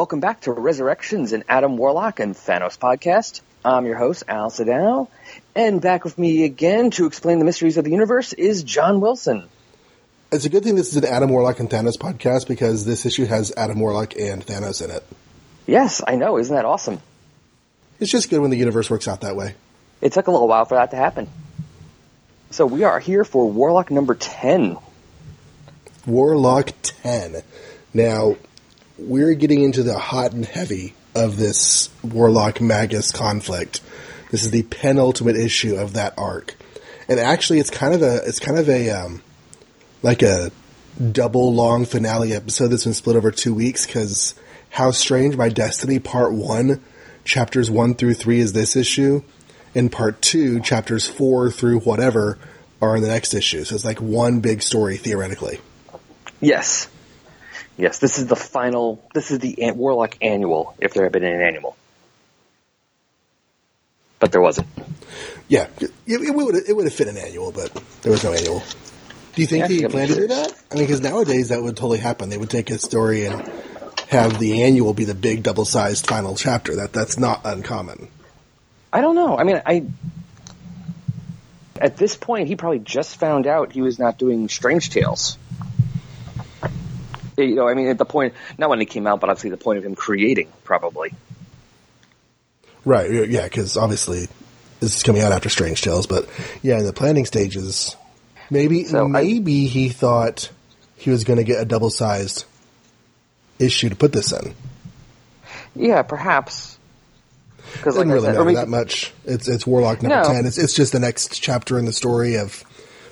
Welcome back to Resurrections and Adam Warlock and Thanos podcast. I'm your host, Al Sadal, and back with me again to explain the mysteries of the universe is John Wilson. It's a good thing this is an Adam Warlock and Thanos podcast because this issue has Adam Warlock and Thanos in it. Yes, I know. Isn't that awesome? It's just good when the universe works out that way. It took a little while for that to happen. So we are here for Warlock number 10. Warlock 10. Now, we're getting into the hot and heavy of this Warlock Magus conflict. This is the penultimate issue of that arc. And actually it's kind of a it's kind of a um, like a double long finale episode that's been split over 2 weeks cuz How Strange My Destiny part 1 chapters 1 through 3 is this issue and part 2 chapters 4 through whatever are in the next issue. So it's like one big story theoretically. Yes. Yes, this is the final. This is the Warlock annual, if there had been an annual, but there wasn't. Yeah, it, it would it would have fit an annual, but there was no annual. Do you think yeah, they plan to do that? I mean, because nowadays that would totally happen. They would take a story and have the annual be the big double sized final chapter. That that's not uncommon. I don't know. I mean, I at this point he probably just found out he was not doing Strange Tales you know, I mean, at the point, not when it came out, but obviously the point of him creating, probably. Right. Yeah, because obviously this is coming out after Strange Tales, but yeah, in the planning stages, maybe so maybe I, he thought he was going to get a double sized issue to put this in. Yeah, perhaps. Because like really said, matter that much. It's it's Warlock number no. ten. It's it's just the next chapter in the story of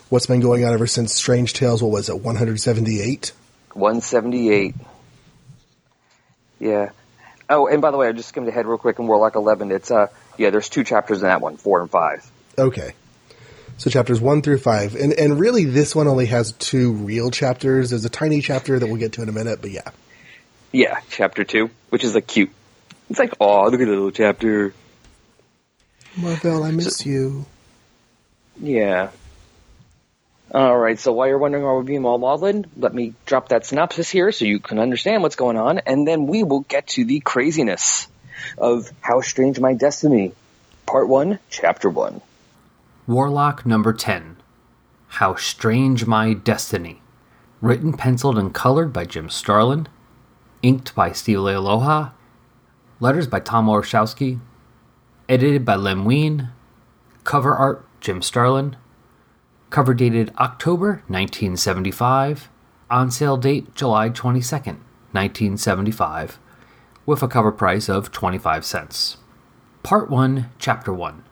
what's been going on ever since Strange Tales. What was it? One hundred seventy eight. 178. Yeah. Oh, and by the way, I just skimmed ahead real quick in Warlock 11. It's, uh, yeah, there's two chapters in that one, four and five. Okay. So chapters one through five. And, and really this one only has two real chapters. There's a tiny chapter that we'll get to in a minute, but yeah. Yeah, chapter two, which is like cute. It's like, oh, look at the little chapter. Marvel, I miss so, you. Yeah. All right, so while you're wondering why we're being all maudlin, let me drop that synopsis here so you can understand what's going on, and then we will get to the craziness of How Strange My Destiny, Part 1, Chapter 1. Warlock number 10 How Strange My Destiny. Written, penciled, and colored by Jim Starlin. Inked by Steve Leialoha. Letters by Tom Orzechowski. Edited by Len Wein. Cover art Jim Starlin. Cover dated October 1975. On sale date July 22nd, 1975. With a cover price of 25 cents. Part 1, Chapter 1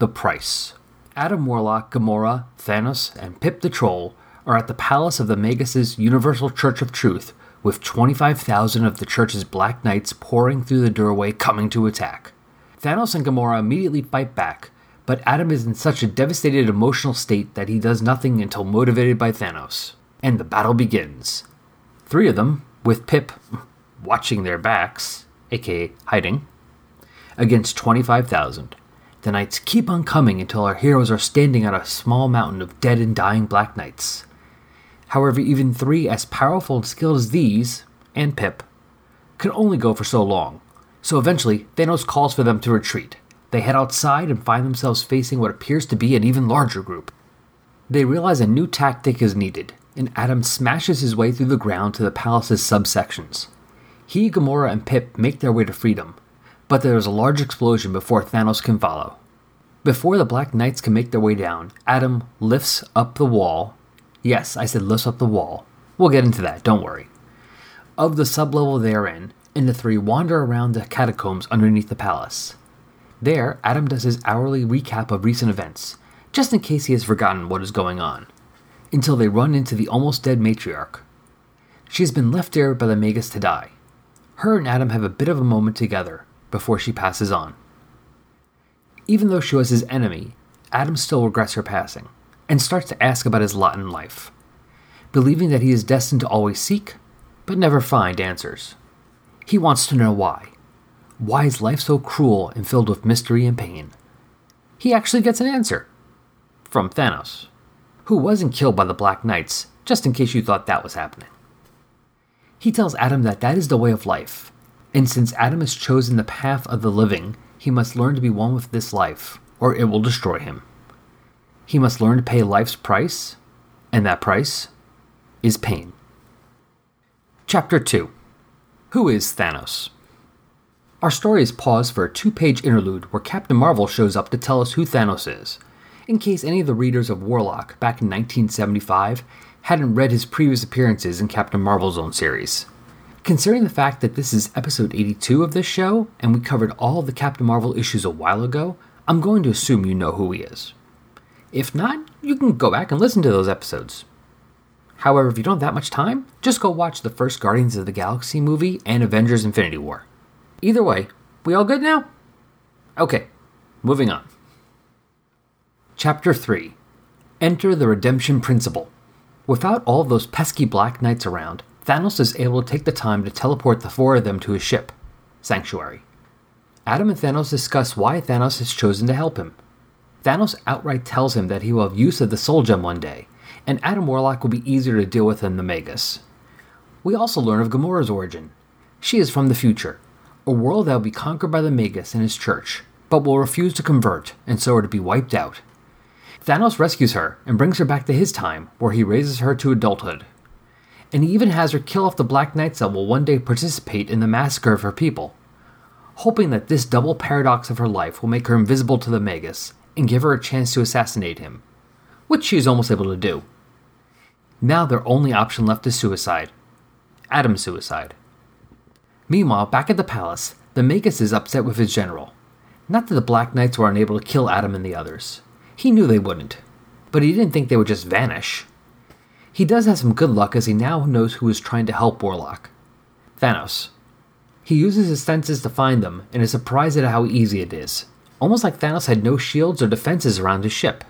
The Price. Adam Warlock, Gamora, Thanos, and Pip the Troll are at the palace of the Magus' Universal Church of Truth, with 25,000 of the church's Black Knights pouring through the doorway coming to attack. Thanos and Gamora immediately fight back, but Adam is in such a devastated emotional state that he does nothing until motivated by Thanos. And the battle begins. Three of them, with Pip watching their backs, aka hiding, against 25,000. The knights keep on coming until our heroes are standing on a small mountain of dead and dying Black Knights. However, even three as powerful and skilled as these, and Pip, can only go for so long. So eventually, Thanos calls for them to retreat, they head outside and find themselves facing what appears to be an even larger group. They realize a new tactic is needed, and Adam smashes his way through the ground to the palace's subsections. He, Gamora, and Pip make their way to freedom, but there is a large explosion before Thanos can follow. Before the Black Knights can make their way down, Adam lifts up the wall. Yes, I said lifts up the wall. We'll get into that, don't worry. Of the sublevel they are in, and the three wander around the catacombs underneath the palace. There, Adam does his hourly recap of recent events, just in case he has forgotten what is going on, until they run into the almost dead matriarch. She has been left there by the Magus to die. Her and Adam have a bit of a moment together before she passes on. Even though she was his enemy, Adam still regrets her passing and starts to ask about his lot in life, believing that he is destined to always seek, but never find answers. He wants to know why why is life so cruel and filled with mystery and pain? He actually gets an answer from Thanos, who wasn't killed by the Black Knights, just in case you thought that was happening. He tells Adam that that is the way of life, and since Adam has chosen the path of the living, he must learn to be one with this life, or it will destroy him. He must learn to pay life's price, and that price is pain. Chapter 2 Who is Thanos? Our story is paused for a two page interlude where Captain Marvel shows up to tell us who Thanos is, in case any of the readers of Warlock back in 1975 hadn't read his previous appearances in Captain Marvel's own series. Considering the fact that this is episode 82 of this show, and we covered all the Captain Marvel issues a while ago, I'm going to assume you know who he is. If not, you can go back and listen to those episodes. However, if you don't have that much time, just go watch the first Guardians of the Galaxy movie and Avengers Infinity War. Either way, we all good now? Okay, moving on. Chapter 3 Enter the Redemption Principle. Without all those pesky Black Knights around, Thanos is able to take the time to teleport the four of them to his ship, Sanctuary. Adam and Thanos discuss why Thanos has chosen to help him. Thanos outright tells him that he will have use of the Soul Gem one day, and Adam Warlock will be easier to deal with than the Magus. We also learn of Gamora's origin. She is from the future, a world that will be conquered by the Magus and his church, but will refuse to convert, and so are to be wiped out. Thanos rescues her and brings her back to his time, where he raises her to adulthood. And he even has her kill off the Black Knights that will one day participate in the massacre of her people. Hoping that this double paradox of her life will make her invisible to the Magus and give her a chance to assassinate him, which she is almost able to do. Now their only option left is suicide. Adam's suicide. Meanwhile, back at the palace, the Magus is upset with his general. Not that the Black Knights were unable to kill Adam and the others. He knew they wouldn't, but he didn't think they would just vanish. He does have some good luck as he now knows who is trying to help Warlock Thanos. He uses his senses to find them and is surprised at how easy it is, almost like Thanos had no shields or defenses around his ship.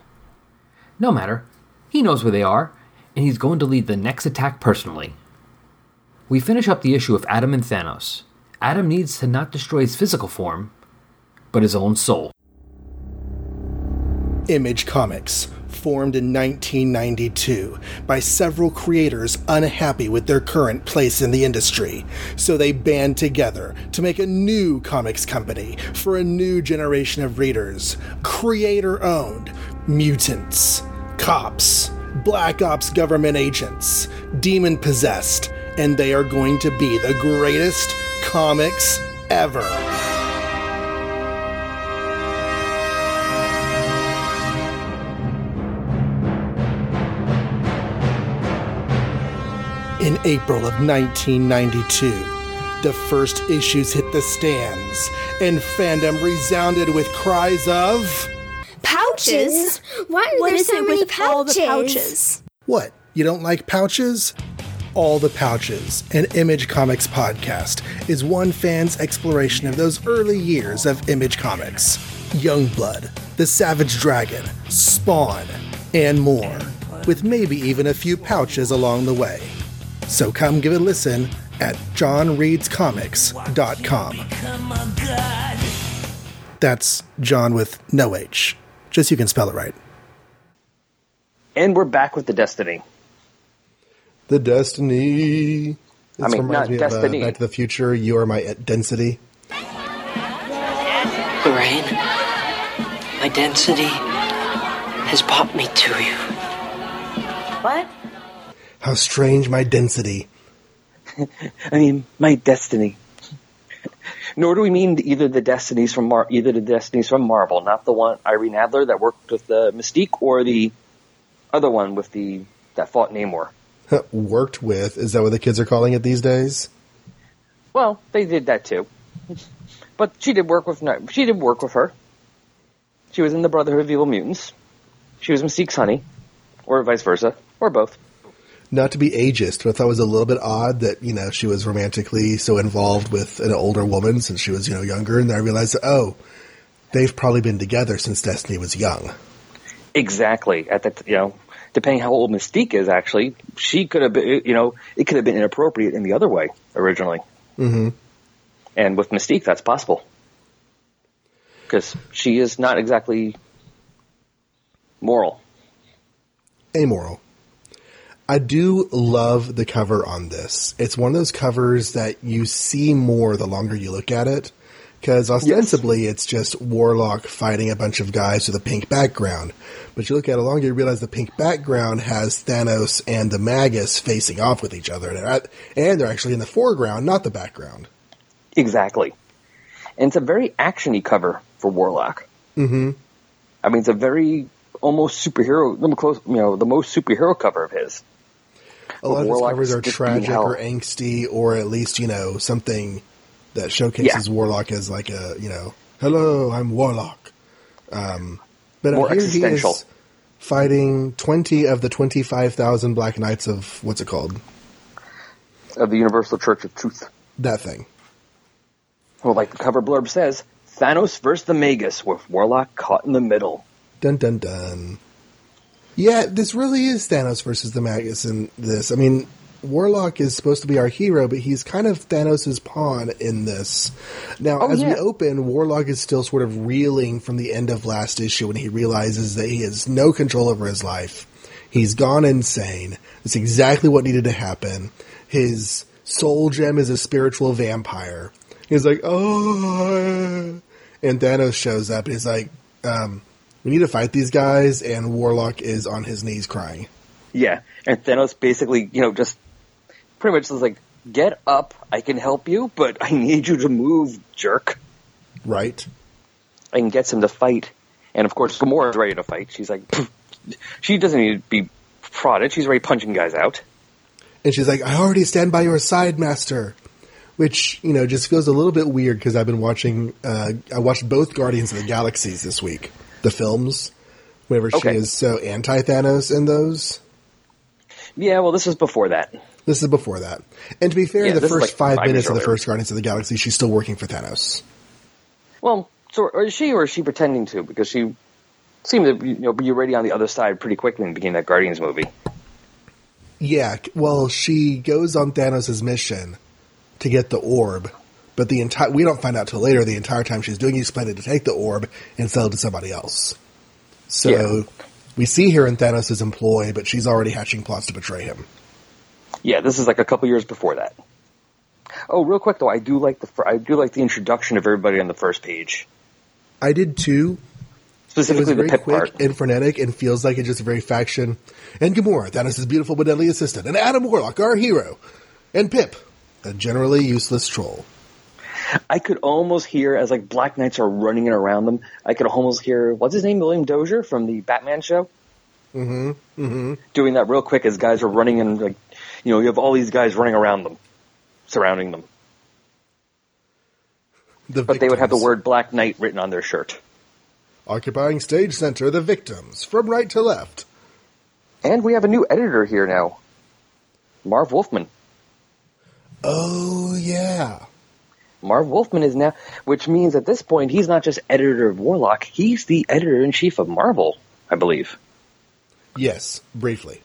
No matter, he knows where they are, and he's going to lead the next attack personally. We finish up the issue with Adam and Thanos. Adam needs to not destroy his physical form, but his own soul. Image Comics, formed in 1992 by several creators unhappy with their current place in the industry. So they band together to make a new comics company for a new generation of readers. Creator owned mutants, cops, black ops government agents, demon possessed, and they are going to be the greatest comics ever. In April of 1992, the first issues hit the stands, and fandom resounded with cries of Pouches? Why are What there is so it many with all the pouches? pouches? What? You don't like pouches? All the Pouches, an Image Comics podcast, is one fan's exploration of those early years of Image Comics. Youngblood, The Savage Dragon, Spawn, and more, with maybe even a few pouches along the way. So come give it a listen at jonreadscomics.com. That's Jon with no H, just so you can spell it right. And we're back with the Destiny. The Destiny. This I mean, not me Destiny. of uh, Back to the Future. You are my density. Lorraine, my density has brought me to you. What? How strange my density. I mean, my destiny. Nor do we mean either the destinies from Mar- either the destinies from Marvel, not the one Irene Adler that worked with the Mystique, or the other one with the that fought Namor. Worked with. Is that what the kids are calling it these days? Well, they did that too, but she did work with she did work with her. She was in the Brotherhood of Evil Mutants. She was in Mystique's honey, or vice versa, or both. Not to be ageist, but I thought it was a little bit odd that, you know, she was romantically so involved with an older woman since she was, you know, younger. And then I realized that, oh, they've probably been together since Destiny was young. Exactly. At that, you know, depending how old Mystique is, actually, she could have been, you know, it could have been inappropriate in the other way originally. Mm-hmm. And with Mystique, that's possible. Because she is not exactly moral. Amoral. I do love the cover on this. It's one of those covers that you see more the longer you look at it. Because ostensibly it's just Warlock fighting a bunch of guys with a pink background. But you look at it longer, you realize the pink background has Thanos and the Magus facing off with each other. And they're, at, and they're actually in the foreground, not the background. Exactly. And it's a very actiony cover for Warlock. Mm-hmm. I mean, it's a very almost superhero, the close, you know, the most superhero cover of his. A lot of his covers are tragic or angsty, or at least, you know, something that showcases Yeah. Warlock as like a, you know, hello, I'm Warlock. Um, but More here he is fighting 20 of the 25,000 Black Knights of, what's it called? Of the Universal Church of Truth. That thing. Well, like the cover blurb says, Thanos versus the Magus with Warlock caught in the middle. Dun dun dun. Yeah, this really is Thanos versus the Magus in this. I mean, Warlock is supposed to be our hero, but he's kind of Thanos' pawn in this. Now, Oh, as we open, Warlock is still sort of reeling from the end of last issue when he realizes that he has no control over his life. He's gone insane. That's exactly what needed to happen. His soul gem is a spiritual vampire. He's like, oh, and Thanos shows up and he's like, um, we need to fight these guys, and Warlock is on his knees crying. Yeah, and Thanos basically, you know, just pretty much is like, get up, I can help you, but I need you to move, jerk. Right? And gets him to fight. And of course, Gamora's ready to fight. She's like, she doesn't need to be prodded. She's already punching guys out. And she's like, I already stand by your side, Master. Which, you know, just feels a little bit weird because I've been watching, uh, I watched both Guardians of the Galaxies this week, the films, whenever Okay. she is so anti Thanos in those. Yeah, well, this is before that. This is before that. And to be fair, Yeah, the first like five five minutes of the first Guardians of the Galaxy, she's still working for Thanos. Well, so, is she or is she pretending to? Because she seemed to you know, be already on the other side pretty quickly in the beginning of that Guardians movie. Yeah, well, she goes on Thanos' mission to get the orb, but the entire we don't find out till later. The entire time she's doing, he's planning to take the orb and sell it to somebody else. So Yeah. we see her in Thanos' employ, but she's already hatching plots to betray him. Yeah, this is like a couple years before that. Oh, real quick though, I do like the I do like the introduction of everybody on the first page, I did too. Specifically, It was the very Pip quick part. and frenetic, and feels like it's just a very faction. And Gamora, Thanos' beautiful but deadly assistant, and Adam Warlock, our hero, and Pip, a generally useless troll. I could almost hear as like Black Knights are running in around them. I could almost hear what's his name, William Dozier from the Batman show. Mm-hmm. Mm-hmm. Doing that real quick as guys are running and like, you know, you have all these guys running around them, surrounding them. The But they would have the word Black Knight written on their shirt. Occupying stage center, the victims, from right to left. And we have a new editor here now, Marv Wolfman. Oh, yeah. Marv Wolfman is now, which means at this point he's not just editor of Warlock, he's the editor in chief of Marvel, I believe. Yes, briefly.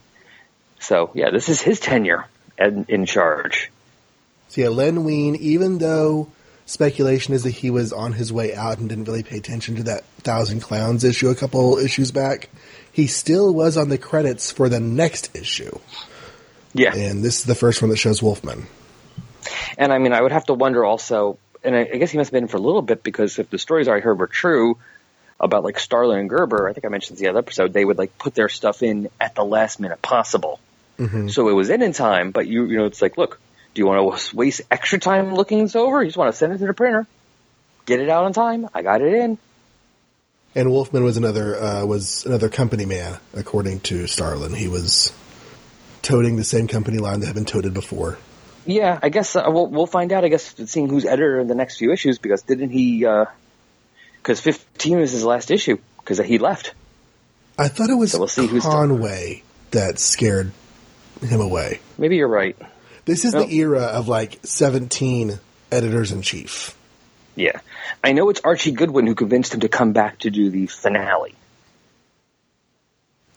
So yeah, this is his tenure in, in charge. So, yeah, Len Wein, even though speculation is that he was on his way out and didn't really pay attention to that Thousand Clowns issue a couple issues back, he still was on the credits for the next issue. Yeah, And this is the first one that shows Wolfman. and I mean, I would have to wonder also, and I, guess he must have been for a little bit because if the stories I heard were true about like Starlin and Gerber, I think I mentioned in the other episode, they would like put their stuff in at the last minute possible. So it was in in time, but you you know, it's like, look, do you want to waste extra time looking this over? You just want to send it to the printer, get it out on time. I got it in. And Wolfman was another uh, was another company man, according to Starlin. He was toting the same company line that had been toted before. Yeah, I guess uh, we'll we'll find out. I guess seeing who's editor in the next few issues because didn't he? Because fifteen was his last issue because he left. I thought it was So we'll see who's still- Conway that scared him away. Maybe you're right. This is the era of like 17 editors in chief. Yeah, I know it's Archie Goodwin who convinced him to come back to do the finale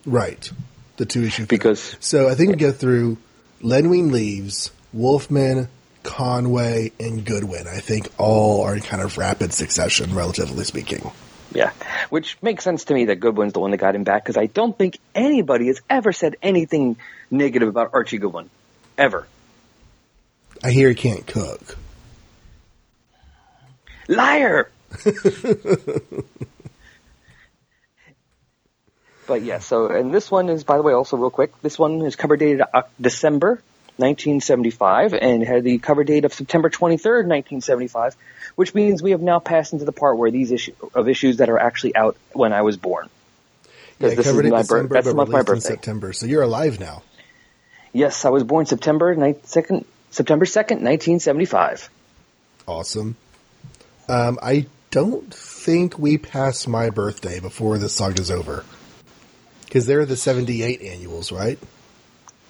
Right. The two issue. because So I think we go through Len Wein leaves, Wolfman, Conway, and Goodwin. I think all are in kind of rapid succession, relatively speaking. Yeah, which makes sense to me that Goodwin's the one that got him back because I don't think anybody has ever said anything negative about Archie Goodwin, ever. I hear he can't cook. Liar. but yeah, so and this one is, by the way, also real quick. This one is cover dated uh, December 1975 and had the cover date of September 23rd, 1975, which means we have now passed into the part where these issue of issues that are actually out when I was born. Yeah, Because this is my birth. That's the month my birthday. September. So you're alive now. Yes, I was born September 9th, second, September 2nd, 1975. Awesome. Um, I don't think we pass my birthday before this saga's over. Because they're the 78 annuals, right?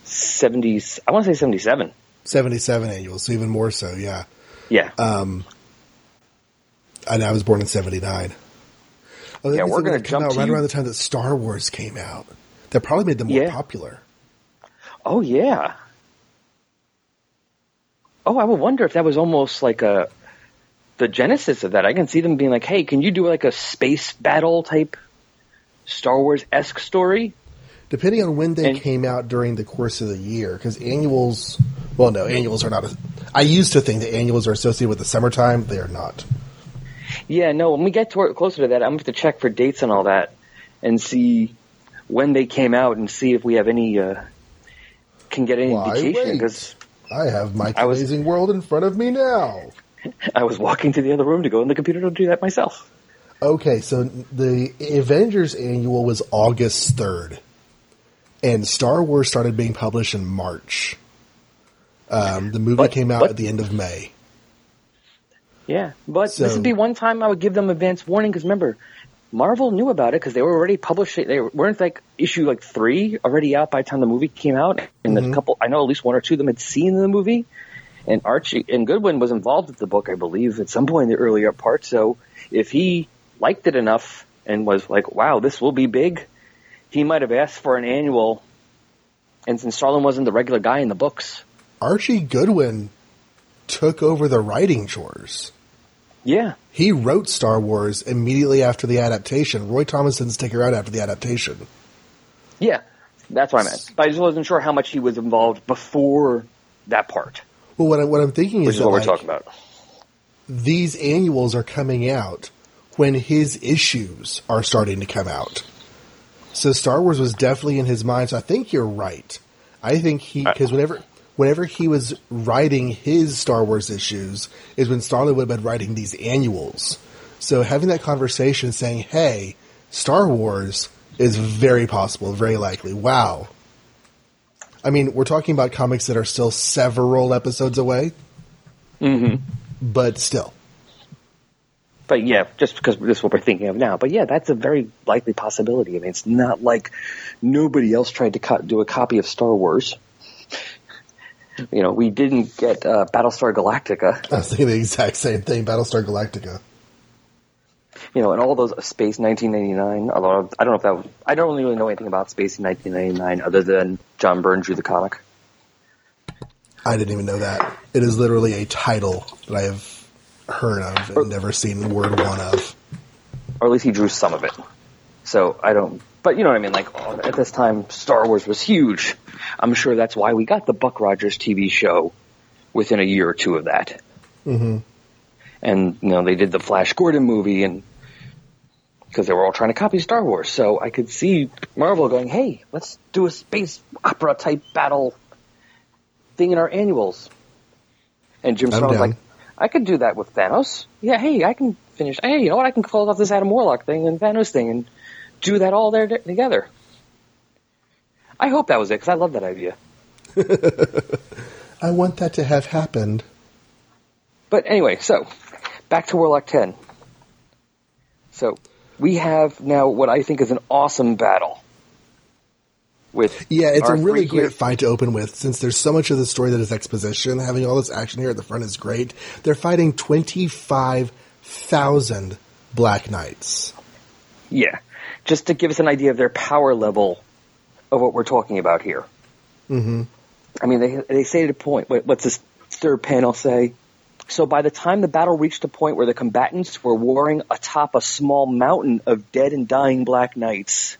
70s, I want to say 77. 77 annuals, so even more so, yeah. Yeah. And I was born in 79. Oh, that Yeah, we're gonna come jump out right you- around the time that Star Wars came out. That probably made them more Yeah. popular. oh, yeah. Oh, I would wonder if that was almost like a, the genesis of that. I can see them being like, hey, can you do like a space battle type Star Wars-esque story? Depending on when they And- came out during the course of the year, because annuals, well, no, annuals are not. A, I used to think that annuals are associated with the summertime. They are not. Yeah, no, when we get to closer to that, I'm going to have to check for dates and all that and see when they came out and see if we have any, uh, can get any Why indication. Because I have my I was- amazing world in front of me now. I was walking to the other room to go in the computer to do that myself. Okay, so the Avengers annual was August 3rd, and Star Wars started being published in March. Um, the movie But- came out but- at the end of May. Yeah, but So- this would be one time I would give them advance warning because remember, Marvel knew about it because they were already publishing. They weren't like issue like three already out by the time the movie came out, and a mm-hmm. couple. I know at least one or two of them had seen the movie, and Archie and Goodwin was involved with the book, I believe, at some point in the earlier part. So if he liked it enough and was like, "Wow, this will be big," he might have asked for an annual. And since Starlin wasn't the regular guy in the books, Archie Goodwin took over the writing chores. Yeah, He wrote Star Wars immediately after the adaptation. Roy Thomas didn't stick around after the adaptation. Yeah, that's what I meant. But I just wasn't sure how much he was involved before that part, Well, what, I, what I'm thinking which is is that what we're like, talking about. these annuals are coming out when his issues are starting to come out. So Star Wars was definitely in his mind. So I think you're right. I think he because whenever whenever he was writing his Star Wars issues is when Starlin would have been writing these annuals. So having that conversation, saying, "Hey, Star Wars," is very possible, very likely. Wow. I mean, we're talking about comics that are still several episodes away, hmm but still. But yeah, just because this is what we're thinking of now. But yeah, that's a very likely possibility. I mean, it's not like nobody else tried to co- do a copy of Star Wars. You know, we didn't get uh, Battlestar Galactica. I was thinking the exact same thing. Battlestar Galactica. You know, and all those Space 1999. Although I don't know if that. Was, I don't really know anything about Space in 1999 other than John Byrne drew the comic. I didn't even know that. It is literally a title that I have heard of and never seen word one of. or at least he drew some of it. So I don't, but you know what I mean. Like at this time, Star Wars was huge. I'm sure that's why we got the Buck Rogers TV show within a year or two of that. hmm And you know they did the Flash Gordon movie, and because they were all trying to copy Star Wars, so I could see Marvel going, "Hey, let's do a space opera type battle thing in our annuals." And Jim I'm Starlin was like, "I could do that with Thanos. Yeah, hey, I can finish. Hey, you know what? I can close off this Adam Warlock thing and Thanos thing and do that all there together." I hope that was it because I love that idea. I want that to have happened. But anyway, so back to Warlock 10. So we have now what I think is an awesome battle. With Yeah, it's a really great fight to open with since there's so much of the story that is exposition. Having all this action here at the front is great. They're fighting 25,000 Black Knights. Yeah, just to give us an idea of their power level of what we're talking about here. hmm I mean, they they say to the point. What, what's this third panel say? So by the time the battle reached a point where the combatants were warring atop a small mountain of dead and dying black knights,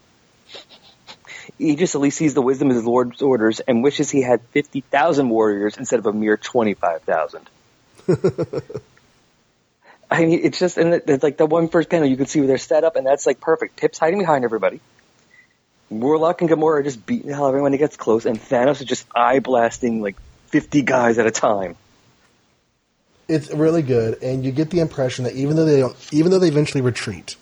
Aegis at least sees the wisdom of his lord's orders and wishes he had 50,000 warriors instead of a mere 25,000. I mean, it's just, in it's like the one first panel you can see where they're set up, and that's like perfect. Pip's hiding behind everybody. Warlock and Gamora are just beating the hell everyone who gets close, and Thanos is just eye blasting like 50 guys at a time. It's really good, and you get the impression that even though they don't, even though they eventually retreat,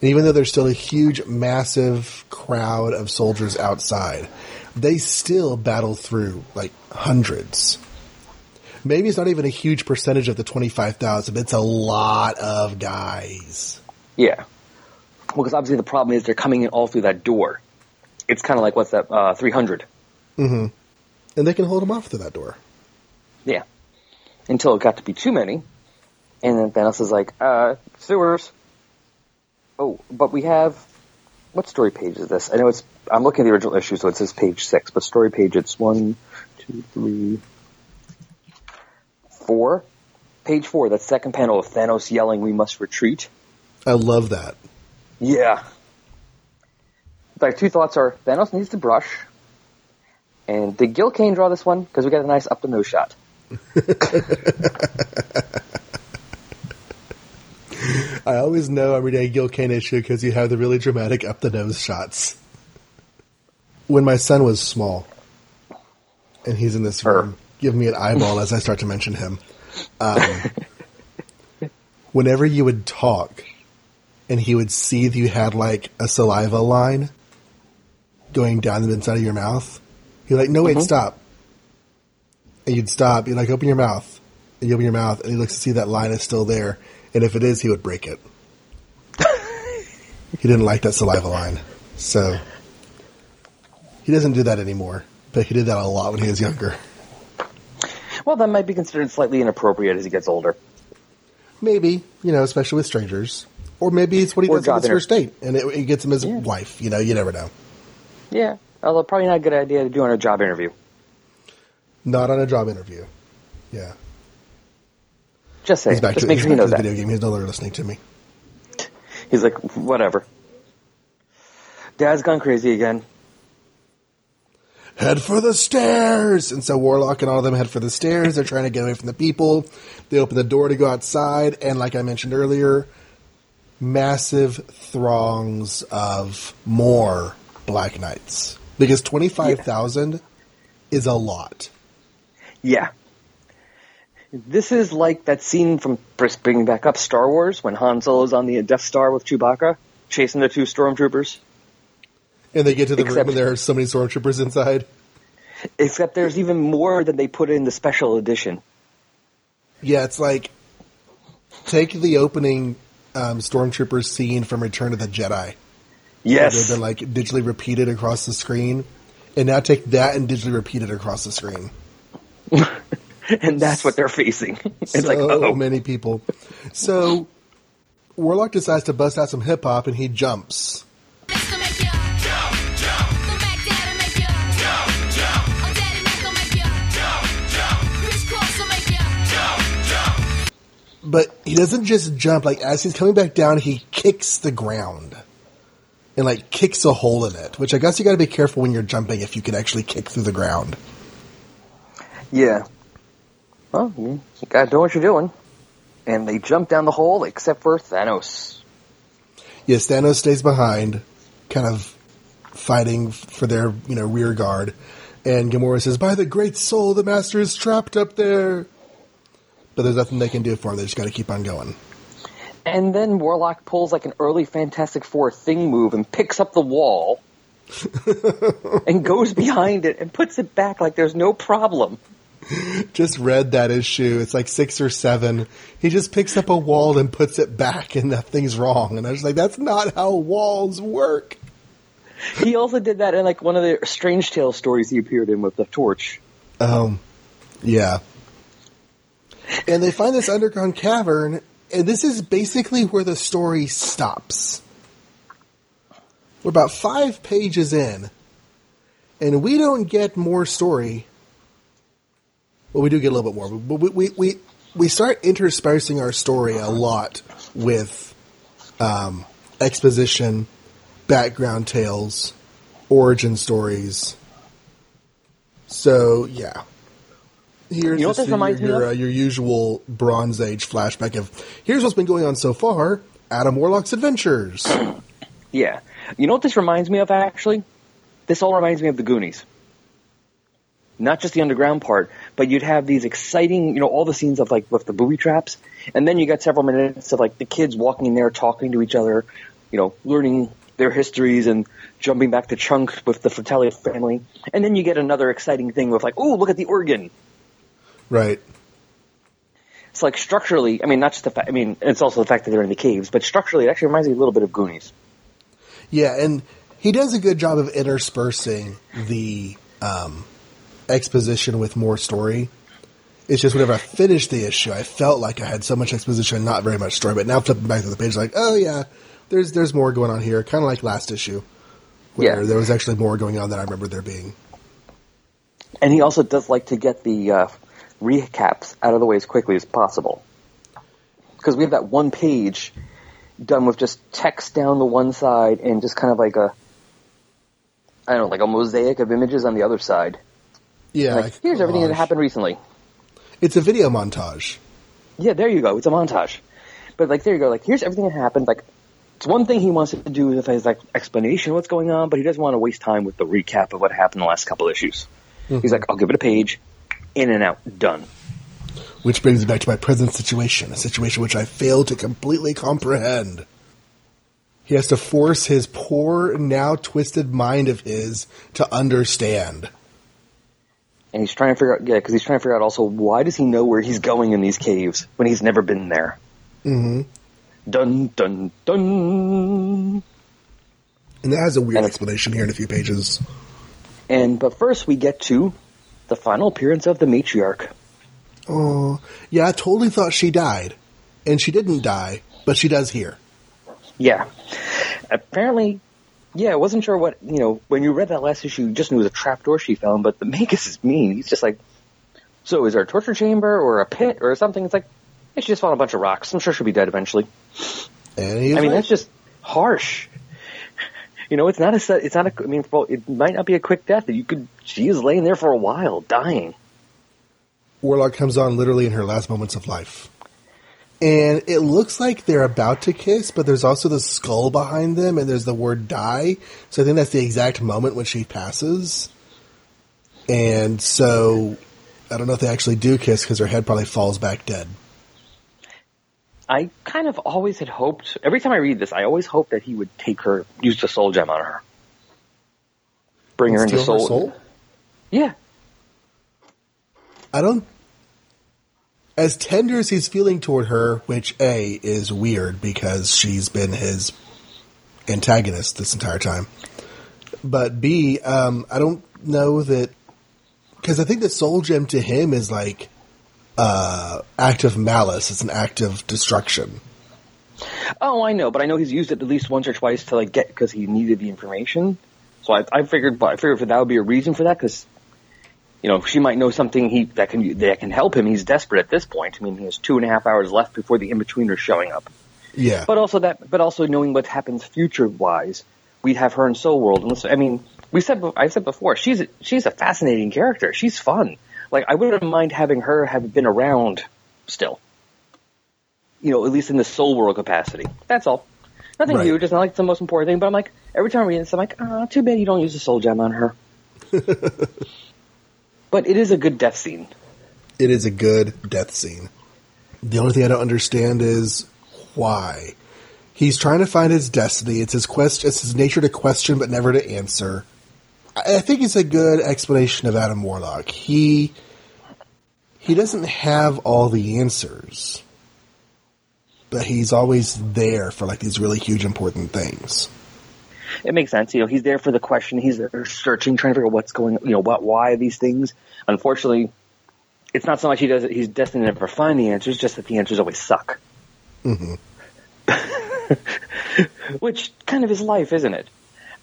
and even though there's still a huge, massive crowd of soldiers outside, they still battle through like hundreds. Maybe it's not even a huge percentage of the twenty-five thousand, but it's a lot of guys. Yeah. Well, because obviously the problem is they're coming in all through that door. It's kind of like, what's that, uh, 300. And they can hold them off through that door. Yeah. Until it got to be too many. And then Thanos is like, uh, sewers. Oh, but we have, what story page is this? I know it's, I'm looking at the original issue, so it says page six, but story page it's one, two, three, four. Page four, that second panel of Thanos yelling, we must retreat. I love that. Yeah. My two thoughts are Thanos needs to brush. And did Gil Kane draw this one? Because we got a nice up the nose shot. I always know I'm reading a Gil Kane issue because you have the really dramatic up the nose shots. When my son was small, and he's in this room, give me an eyeball as I start to mention him. Um, whenever you would talk, and he would see that you had like a saliva line going down the inside of your mouth, he'd be like, "No, wait, stop." And you'd stop. You'd like open your mouth, and you open your mouth, and he looks to see that line is still there. And if it is, he would break it. he didn't like that saliva line, so he doesn't do that anymore. But he did that a lot when he was younger. Well, that might be considered slightly inappropriate as he gets older. Maybe you know, especially with strangers, or maybe it's what he Or does in his first date, and it, it gets him his Yeah. wife. You know, you never know. Yeah. Although probably not a good idea to do on a job interview. Not on a job interview. Yeah, Just saying. he's back Just to, make sure you know that. video game. He's no longer listening to me. He's like, whatever. Dad's gone crazy again. Head for the stairs. And so Warlock and all of them head for the stairs. They're trying to get away from the people. They open the door to go outside, and like I mentioned earlier, massive throngs of more Black Knights because twenty five thousand is a lot. Yeah. This is like that scene from bringing back up Star Wars when Han Solo is on the Death Star with Chewbacca chasing the two stormtroopers. And they get to the Except- room, and there are so many stormtroopers inside. Except there's even more than they put in the special edition. Yeah, it's like take the opening um, stormtrooper scene from Return of the Jedi. They've Yes. been like digitally repeated across the screen, and now take that and digitally repeat it across the screen. and that's what they're facing. It's so like, oh, many people. So Warlock decides to bust out some hip hop, and he jumps. But he doesn't just jump. Like as he's coming back down, he kicks the ground and like kicks a hole in it. Which I guess you got to be careful when you're jumping if you can actually kick through the ground. yeah. Well, you gotta know what you're doing. And they jump down the hole except for Thanos. Yes, Thanos stays behind, kind of fighting for their you know rear guard. And Gamora says, "By the great soul, the Master is trapped up there." But there's nothing they can do for them. They just got to keep on going. And then Warlock pulls like an early Fantastic Four thing move and picks up the wall and goes behind it and puts it back like there's no problem. Just read that issue. It's like six or seven. He just picks up a wall and puts it back, and nothing's wrong. And I was like, "That's not how walls work." He also did that in like one of the Strange Tales stories he appeared in with the torch. Um, yeah. And they find this underground cavern, and this is basically where the story stops. We're about five pages in, and we don't get more story. Well, we do get a little bit more, but we we we, we start interspersing our story a lot with um, exposition, background tales, origin stories. So yeah, here's You know this reminds me your, of? uh, your usual Bronze Age flashback of here's what's been going on so far. Adam Warlock's adventures. Yeah. You know what this reminds me of, actually? This all reminds me of the Goonies. Not just the underground part, but you'd have these exciting, you know, all the scenes of like with the booby traps, and then you got several minutes of like the kids walking in there talking to each other, you know, learning their histories and jumping back to Chunk with the Fratelli family, and then you get another exciting thing with like, oh, look at the organ. Right. It's like structurally, I mean, not just the fact, I mean, it's also the fact that they're in the caves, but structurally, it actually reminds me a little bit of Goonies. Yeah, and he does a good job of interspersing the um, exposition with more story. It's just whenever I finished the issue, I felt like I had so much exposition and not very much story. But now flipping back to the page, like, oh yeah, there's there's more going on here. Kind of like last issue, where Yeah. there was actually more going on than I remember there being. And he also does like to get the uh, recaps out of the way as quickly as possible. Because we have that one page done with just text down the one side and just kind of like a, I don't know, like a mosaic of images on the other side. Yeah, like, here's everything that happened recently. It's a video montage. Yeah, there you go. It's a montage. But like, there you go. Like, here's everything that happened. Like, it's one thing he wants to do with his like explanation of what's going on, but he doesn't want to waste time with the recap of what happened the last couple issues. Mm-hmm. He's like, I'll give it a page, in and out, done. Which brings me back to my present situation, a situation which I fail to completely comprehend. He has to force his poor, now twisted mind of his to understand. And he's trying to figure out, yeah, because he's trying to figure out also why does he know where he's going in these caves when he's never been there? Mm hmm Dun dun dun. And that has a weird And- explanation here in a few pages. And but first we get to the final appearance of the matriarch. Oh, yeah, I totally thought she died. And she didn't die, but she does here. Yeah, apparently, yeah. I wasn't sure what you know when you read that last issue. You just knew it was a trapdoor she fell in, but the Magus is mean. He's just like, so is there a torture chamber or a pit or something? It's like, yeah, she just found a bunch of rocks. I'm sure she'll be dead eventually. I mean, right. that's just harsh. You know, it's not a. It's not a. I mean, it might not be a quick death. You could. She is laying there for a while, dying. Warlock comes on literally in her last moments of life. And it looks like they're about to kiss, but there's also the skull behind them, and there's the word die. So I think that's the exact moment when she passes. And so I don't know if they actually do kiss because her head probably falls back dead. I kind of always had hoped. Every time I read this, I always hoped that he would take her, use the soul gem on her, bring her into her soul. soul? Yeah, I don't. As tender as he's feeling toward her, which A is weird because she's been his antagonist this entire time, but B, um, I don't know that because I think the soul gem to him is like uh, act of malice. It's an act of destruction. Oh, I know, but I know he's used it at least once or twice to like get because he needed the information. So I, I figured, I figured that would be a reason for that because, you know, she might know something he that can that can help him. He's desperate at this point. I mean, he has two and a half hours left before the in betweeners showing up. Yeah, But also that, but also knowing what happens future wise, we'd have her in Soul World. And listen, I mean, we said, I said before, she's a, she's a fascinating character. She's fun. Like I wouldn't mind having her have been around still. You know, at least in the Soul World capacity. That's all. Nothing Right. huge. It's not like it's the most important thing. But I'm like, every time I read this, I'm like, ah, too bad you don't use the Soul Gem on her. but it is a good death scene. it is a good death scene. The only thing I don't understand is why. He's trying to find his destiny. It's his quest. It's his nature to question but never to answer. I think it's a good explanation of Adam Warlock. He he doesn't have all the answers, but he's always there for like these really huge important things. it makes sense. You know, he's there for the question. He's there searching, trying to figure out what's going. You know, what, why these things. Unfortunately, it's not so much he does it. He's destined to never find the answers. Just that the answers always suck. hmm Which kind of is life, isn't it?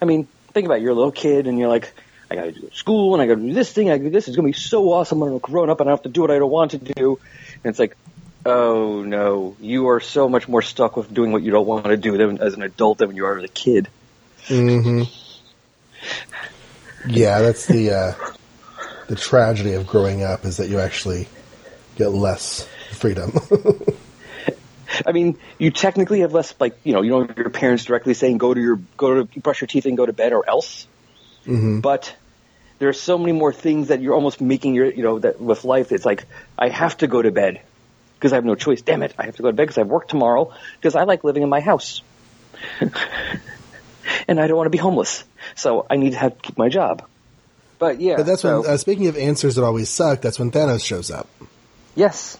I mean, think about it. You're a little kid and you're like, I gotta do school and I gotta do this thing, I gotta do this. It's gonna be so awesome when I'm grown up and I have to do what I don't want to do. And it's like, oh no, you are so much more stuck with doing what you don't want to do than as an adult than when you are as a kid. hmm Yeah, that's the uh, the tragedy of growing up is that you actually get less freedom. I mean, you technically have less, like, you know, you don't have your parents directly saying go to your, go to brush your teeth and go to bed or else. hmm But there are so many more things that you're almost making your, you know, that with life, it's like, I have to go to bed because I have no choice. Damn it. I have to go to bed because I have work tomorrow because I like living in my house. and I don't want to be homeless. So I need to have keep my job. But yeah. But that's so, when, uh, speaking of answers that always suck, that's when Thanos shows up. yes.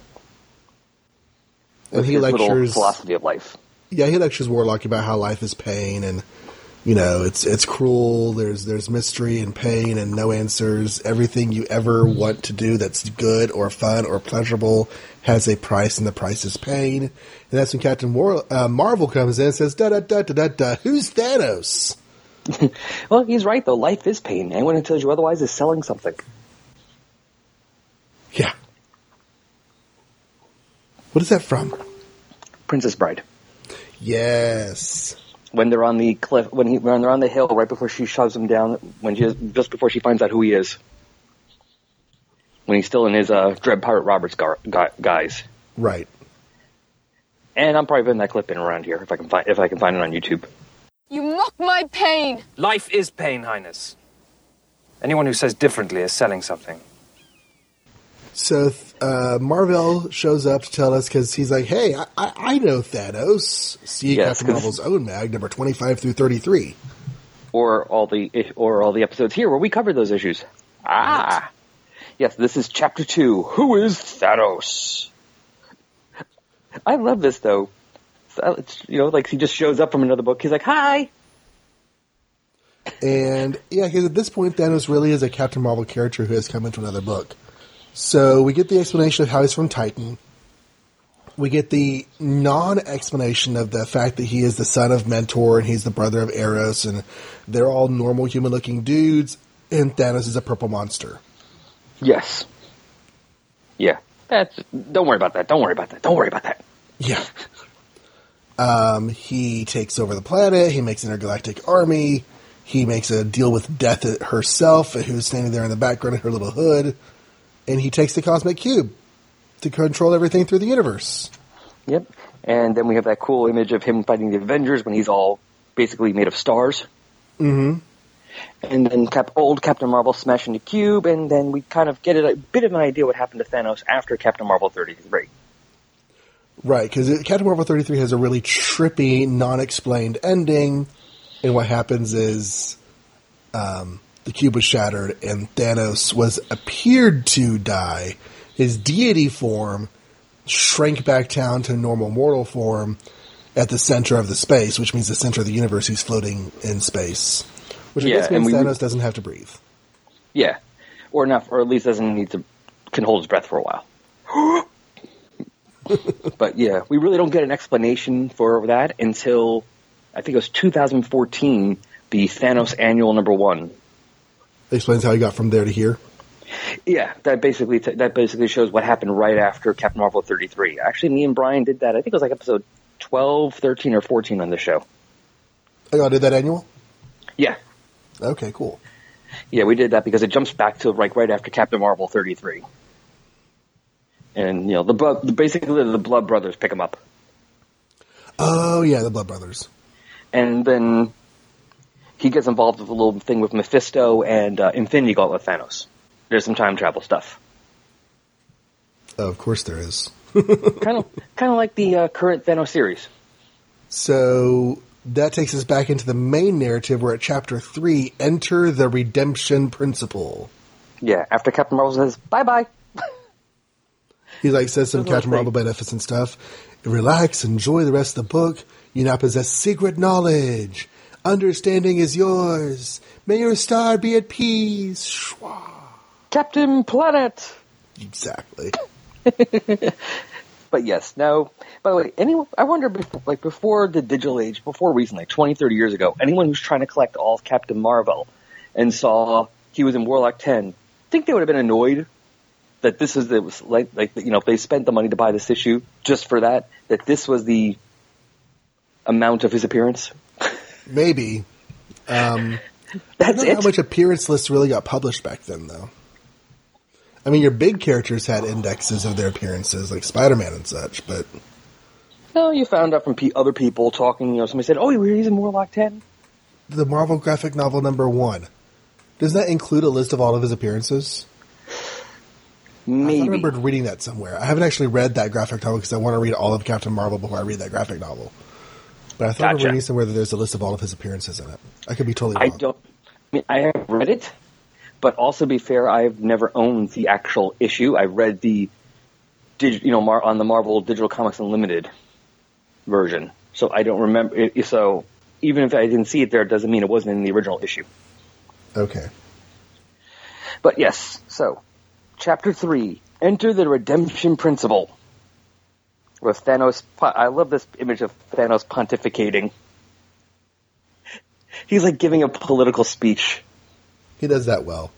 And With he his lectures, philosophy of life. yeah, he lectures Warlock about how life is pain and, you know, it's, it's cruel. There's, there's mystery and pain and no answers. Everything you ever want to do that's good or fun or pleasurable has a price and the price is pain. And that's when Captain War, uh, Marvel comes in and says, da da da da da da, who's Thanos? Well, he's right though. Life is pain. Anyone who tells you otherwise is selling something. Yeah. What is that from? Princess Bride. Yes. when they're on the cliff, when he when they're on the hill, right before she shoves him down, when she just before she finds out who he is, when he's still in his uh, Dread Pirate Roberts gar- gu- guise. Right. And I'm probably putting that clip in around here if I can find if I can find it on YouTube. You mock my pain. Life is pain, Highness. Anyone who says differently is selling something. So uh, Marvel shows up to tell us because he's like, "Hey, I, I, I know Thanos." See Yes, Captain Marvel's own mag number twenty-five through thirty-three. Or all the or all the episodes here where we cover those issues. Ah, yes, this is chapter two. Who is Thanos? I love this though. It's, you know, like he just shows up from another book. He's like, "Hi." And yeah, because at this point, Thanos really is a Captain Marvel character who has come into another book. So we get the explanation of how he's from Titan. We get the non-explanation of the fact that he is the son of Mentor and he's the brother of Eros, and they're all normal human-looking dudes, and Thanos is a purple monster. Yes. Yeah. That's. Don't worry about that. Don't worry about that. Don't worry about that. Yeah. Um, he takes over the planet. He makes an intergalactic army. He makes a deal with Death herself, who's standing there in the background in her little hood. And he takes the cosmic cube to control everything through the universe. Yep. And then we have that cool image of him fighting the Avengers when he's all basically made of stars. Mm-hmm. And then Cap- old Captain Marvel smashing the cube, and then we kind of get a bit of an idea what happened to Thanos after Captain Marvel 33. Right, because Captain Marvel 33 has a really trippy, non-explained ending. And what happens is, um, the cube was shattered and Thanos was appeared to die. His deity form shrank back down to normal mortal form at the center of the space, which means the center of the universe. He's floating in space, which I guess means we- Thanos doesn't have to breathe. Yeah. Or enough, or at least doesn't need to, can hold his breath for a while. but yeah, we really don't get an explanation for that until, I think it was 2014, the Thanos annual number one. Explains how he got from there to here. Yeah, that basically that basically shows what happened right after Captain Marvel 33. Actually, me and Brian did that. I think it was like episode 12, 13, or 14 on the show. Oh, I did that annual. Yeah, Okay, cool. yeah, we did that because it jumps back to like right after Captain Marvel 33. And you know the blood, basically the Blood Brothers pick him up, Oh yeah, the Blood Brothers. and then he gets involved with a little thing with Mephisto and uh, Infinity Gauntlet Thanos. There's some time travel stuff, Oh, of course there is. kind of kind of like the uh, current Thanos series. So that takes us back into the main narrative. We're at chapter three. Enter the redemption principle. Yeah, after Captain Marvel says bye bye. He like says some That's what I Captain Marvel benefits and stuff. Relax, enjoy the rest of the book. You now possess secret knowledge. Understanding is yours. May your star be at peace. Schwa. Captain Planet. Exactly. But yes, now, by the way, anyone, I wonder, before, like, before the digital age, before recently, like 20, 30 years ago, anyone who's trying to collect all of Captain Marvel and saw he was in Warlock 10, think they would have been annoyed that this is it was like like you know if they spent the money to buy this issue just for that that this was the amount of his appearance. Maybe. Um, I don't know it. how much appearance lists really got published back then, though. I mean, your big characters had indexes of their appearances, like Spider-Man and such, but No, you found out from pe- other people talking. You know, somebody said, "Oh, he's in Warlock 10." the Marvel graphic novel number one, does that include a list of all of his appearances? I Maybe. remembered reading that somewhere. I haven't actually read that graphic novel because I want to read all of Captain Marvel before I read that graphic novel. But I thought I Gotcha. was reading somewhere that there's a list of all of his appearances in it. I could be totally wrong. I wrong. don't. I mean, I have read it, but also to be fair, I've never owned the actual issue. I read the, dig, you know, Mar- on the Marvel Digital Comics Unlimited version, so I don't remember. It, so even if I didn't see it there, it doesn't mean it wasn't in the original issue. Okay. But yes, so chapter three: Enter the Redemption Principle. With Thanos, I love this image of Thanos pontificating. He's like giving a political speech. He does that well.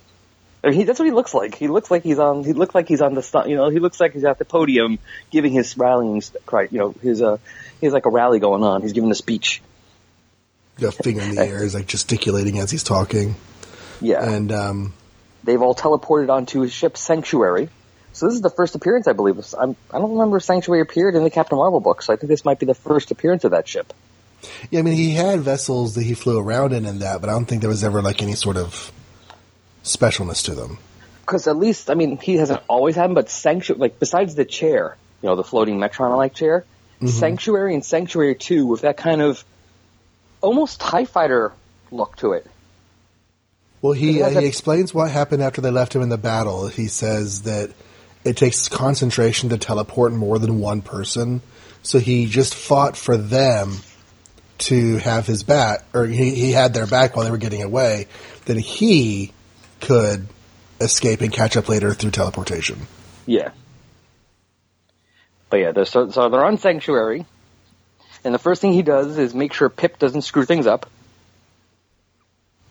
I mean, he, that's what he looks like. He looks like he's on. He looks like he's on the. You know, he looks like he's at the podium giving his rallying cry. You know, his uh, he has like a rally going on. He's giving a speech. Got a finger in the air, he's like gesticulating as he's talking. Yeah, And um, they've all teleported onto his ship Sanctuary. So this is the first appearance, I believe. I'm, I don't remember Sanctuary appeared in the Captain Marvel book, so I think this might be the first appearance of that ship. yeah, I mean, he had vessels that he flew around in and that, but I don't think there was ever like any sort of specialness to them. Because at least, I mean, he hasn't always had them, but Sanctuary, like besides the chair, you know, the floating Metron-like chair, Sanctuary and Sanctuary Two with that kind of almost Tie Fighter look to it. Well, he uh, he explains what happened after they left him in the battle. He says that it takes concentration to teleport more than one person, so he just fought for them to have his back, or he, he had their back while they were getting away. Then he could escape and catch up later through teleportation. Yeah. But yeah, they're, so, so they're on Sanctuary, and the first thing he does is make sure Pip doesn't screw things up.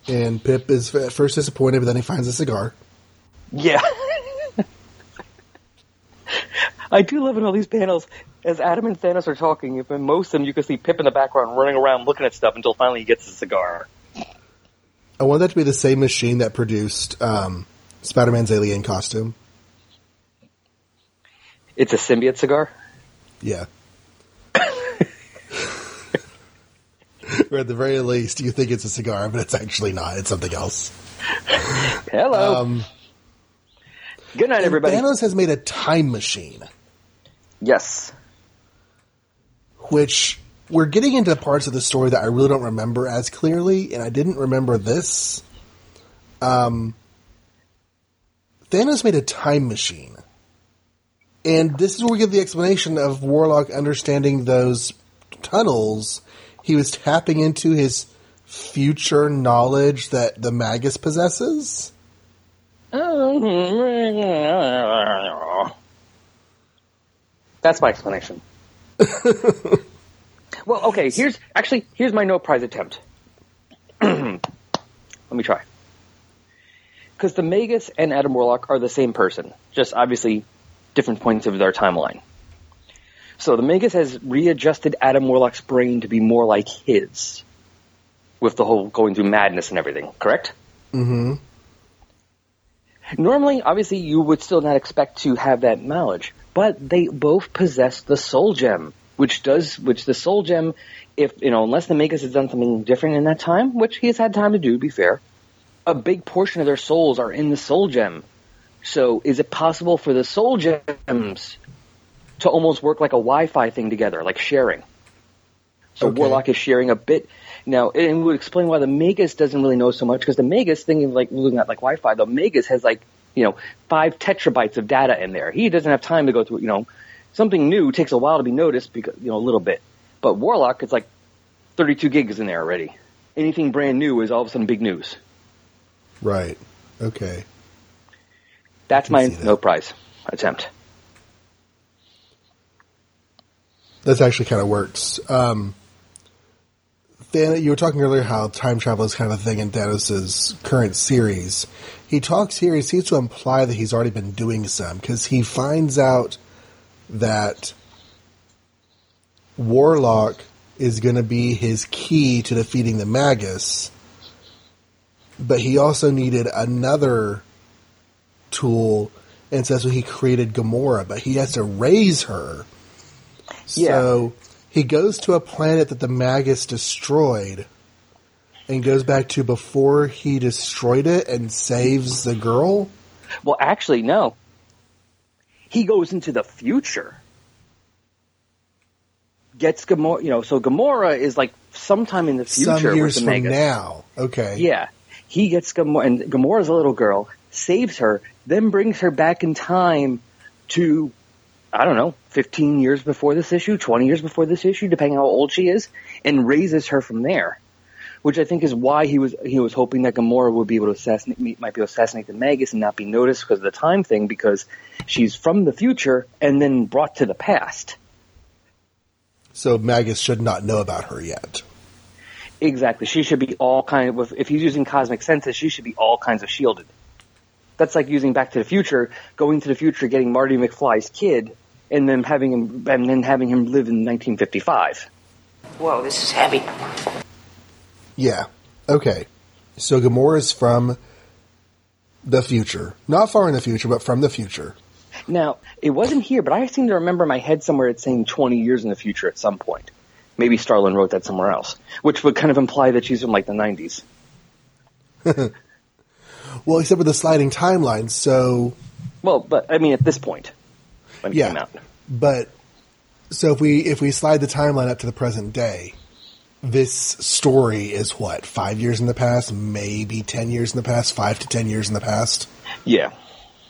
And Pip is at first disappointed, but then he finds a cigar. Yeah. I do love in all these panels, as Adam and Thanos are talking, if in most of them you can see Pip in the background running around looking at stuff until finally he gets a cigar. I want that to be the same machine that produced um, Spider-Man's alien costume. It's a symbiote cigar? Yeah. or at the very least, you think it's a cigar, but it's actually not. It's something else. Hello. Um, Good night, everybody. Thanos has made a time machine, yes. which we're getting into parts of the story that I really don't remember as clearly, and I didn't remember this. Um, Thanos made a time machine. And this is where we get the explanation of Warlock understanding those tunnels. He was tapping into his future knowledge that the Magus possesses. That's my explanation. well, okay, here's actually here's my no prize attempt. Let me try. Because the Magus and Adam Warlock are the same person, just obviously different points of their timeline. So the Magus has readjusted Adam Warlock's brain to be more like his, with the whole going through madness and everything. Correct? Mm-hmm. Normally, obviously, you would still not expect to have that knowledge, but they both possess the soul gem, which does, which the soul gem, if, you know, unless the Magus has done something different in that time, which he has had time to do, to be fair, a big portion of their souls are in the soul gem. So is it possible for the soul gems to almost work like a Wi-Fi thing together, like sharing? So Okay. Warlock is sharing a bit. Now, and we would explain why the Magus doesn't really know so much, because the Magus, thinking like looking at like Wi-Fi, the Magus has like, you know, five tetrabytes of data in there. He doesn't have time to go through, you know, something new takes a while to be noticed because, you know, a little bit. But Warlock, it's like 32 gigs in there already. Anything brand new is all of a sudden big news. Right. Okay. That's my that. no prize attempt. That actually kind of works. Um, Than- you were talking earlier how time travel is kind of a thing in Thanos' current series. He talks here, he seems to imply that he's already been doing some, because he finds out that Warlock is going to be his key to defeating the Magus, but he also needed another tool, and so that's when he created Gamora, but he has to raise her. So he goes to a planet that the Magus destroyed and goes back to before he destroyed it and saves the girl. Well, actually, no. He goes into the future. Gets Gamora, you know, so Gamora is like sometime in the future Some years from Magus. now. Okay. Yeah. He gets Gamora, and Gamora's a little girl, saves her, then brings her back in time to, I don't know, 15 years before this issue, 20 years before this issue, depending on how old she is, and raises her from there. Which I think is why he was he was hoping that Gamora would be able to assassinate might be able to assassinate the Magus and not be noticed because of the time thing because she's from the future and then brought to the past. So Magus should not know about her yet. Exactly. She should be all kind of, if he's using cosmic senses, she should be all kinds of shielded. That's like using Back to the Future, going to the future, getting Marty McFly's kid, and then having him, and then having him live in 1955. Whoa, this is heavy. Yeah. Okay. So Gamora is from the future. Not far in the future, but from the future. Now, it wasn't here, but I seem to remember in my head somewhere it's saying 20 years in the future at some point. Maybe Starlin wrote that somewhere else, which would kind of imply that she's from like the 90s. Well, except with the sliding timeline, so Well, but I mean at this point when it Yeah. came out. but so if we if we slide the timeline up to the present day, this story is what, five years in the past, maybe ten years in the past, five to ten years in the past. Yeah.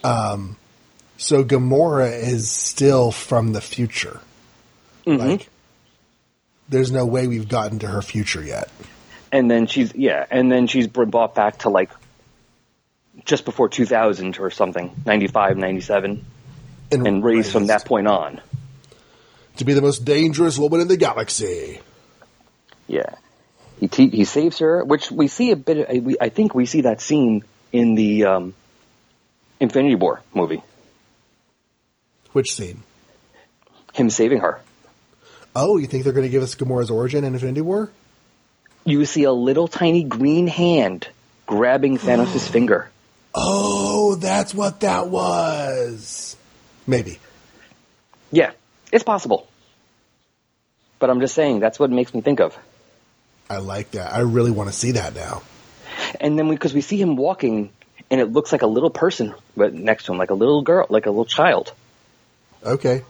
Um. So Gamora is still from the future. Like there's no way we've gotten to her future yet. and then she's yeah, and then she's br- brought back to like just before 2000 or something, 95, 97, and raised from that point on. to be the most dangerous woman in the galaxy. Yeah, he te- he saves her, which we see a bit. Of, we, I think we see that scene in the um, Infinity War movie, Which scene? him saving her. Oh, you think they're going to give us Gamora's origin in Infinity War? You see a little tiny green hand grabbing Thanos' finger. Oh, that's what that was. Maybe. Yeah, it's possible. But I'm just saying that's what it makes me think of. I like that. I really want to see that now. And then because we, see him walking, and it looks like a little person but next to him, like a little girl, like a little child. Okay.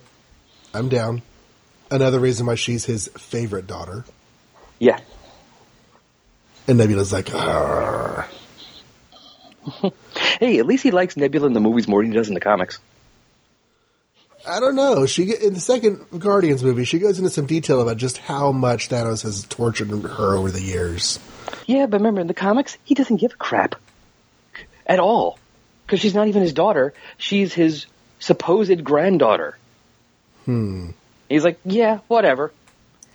I'm down. Another reason why she's his favorite daughter. Yeah, And Nebula's like. Hey, at least he likes Nebula in the movies more than he does in the comics. I don't know. She in the second Guardians movie, she goes into some detail about just how much Thanos has tortured her over the years. Yeah, but remember in the comics, he doesn't give a crap at all because she's not even his daughter; she's his supposed granddaughter. Hmm. He's like, yeah, whatever.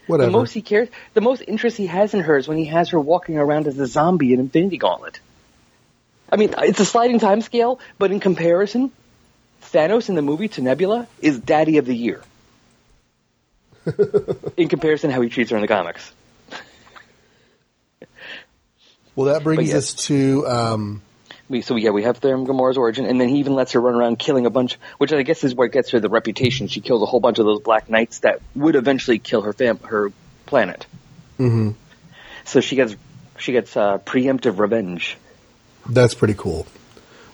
Whatever. The most he cares, the most interest he has in her is when he has her walking around as a zombie in Infinity Gauntlet. I mean, it's a sliding time scale, but in comparison, Thanos in the movie to Nebula is Daddy of the Year. in comparison, how he treats her in the comics. well, that brings us to um, We, so yeah, we have Theron Gamora's origin, and then he even lets her run around killing a bunch, which I guess is what gets her the reputation. She kills a whole bunch of those Black Knights that would eventually kill her fam- her planet. Mm-hmm. So she gets she gets uh, preemptive revenge. That's pretty cool.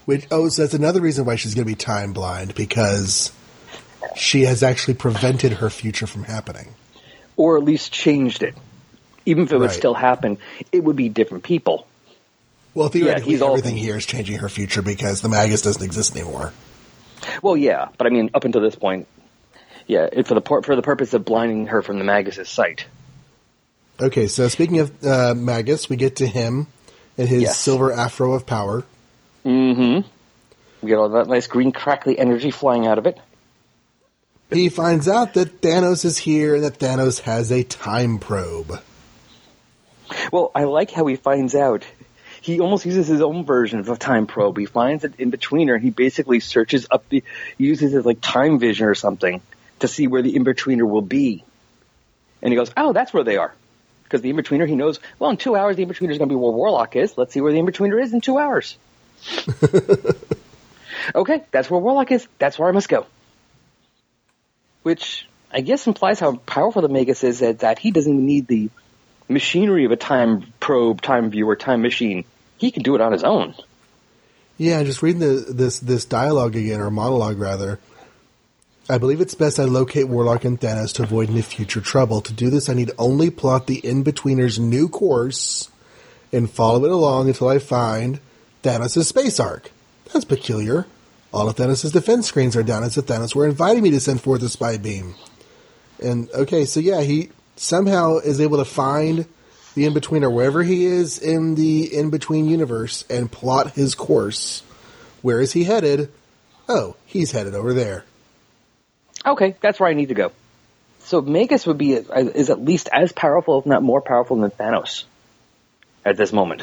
Which oh, so that's another reason why she's going to be time blind because she has actually prevented her future from happening. or at least changed it. Even if it would Right. still happen, it would be different people. Well, theoretically, all- everything here is changing her future because the Magus doesn't exist anymore. Well, yeah, but I mean, up until this point, yeah, it, for the por- for the purpose of blinding her from the Magus' sight. Okay, so speaking of uh, Magus, we get to him and his Yes. silver afro of power. Mm-hmm. We get all that nice green crackly energy flying out of it. He finds out that Thanos is here and that Thanos has a time probe. Well, I like how he finds out. He almost uses his own version of a time probe. He finds it in betweener and he basically searches up the, uses his like time vision or something to see where the in betweener will be. And he goes, oh, that's where they are. Because the in betweener, he knows, well, in two hours, the in betweener is going to be where Warlock is. Let's see where the in betweener is in two hours. okay, that's where Warlock is. That's where I must go. Which I guess implies how powerful the Magus is that, that he doesn't even need the machinery of a time probe, time viewer, time machine. He can do it on his own. Yeah, just reading the, this this dialogue again, or monologue rather. I believe it's best I locate Warlock and Thanos to avoid any future trouble. To do this, I need only plot the in-betweener's new course and follow it along until I find Thanos' space ark. That's peculiar. All of Thanos' defense screens are down as if Thanos were inviting me to send forth a spy beam. And okay, so yeah, he somehow is able to find the in betweener wherever he is in the in between universe and plot his course. Where is he headed? Oh, he's headed over there. Okay, that's where I need to go. So Magus would be is at least as powerful, if not more powerful, than Thanos at this moment.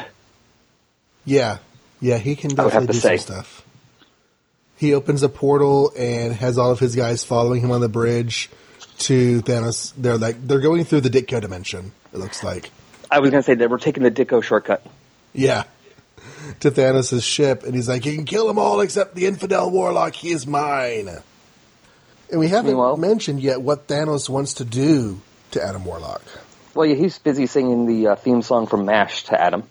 Yeah, yeah, he can I would have definitely do say. some stuff. He opens a portal and has all of his guys following him on the bridge to Thanos. They're like they're going through the Ditko dimension. It looks like. I was going to say that we're taking the Ditko shortcut. Yeah. To Thanos' ship, and he's like, You can kill them all except the infidel warlock, he is mine. And we haven't Meanwhile- mentioned yet what Thanos wants to do to Adam Warlock. Well, yeah, he's busy singing the uh, theme song from MASH to Adam.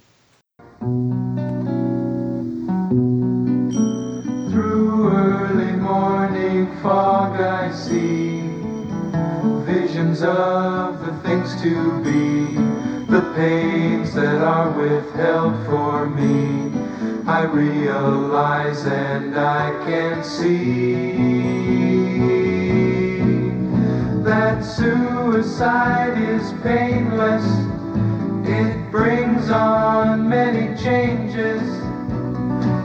Fog I see visions of the things to be, the pains that are withheld for me. I realize and I can see that suicide is painless. It brings on many changes.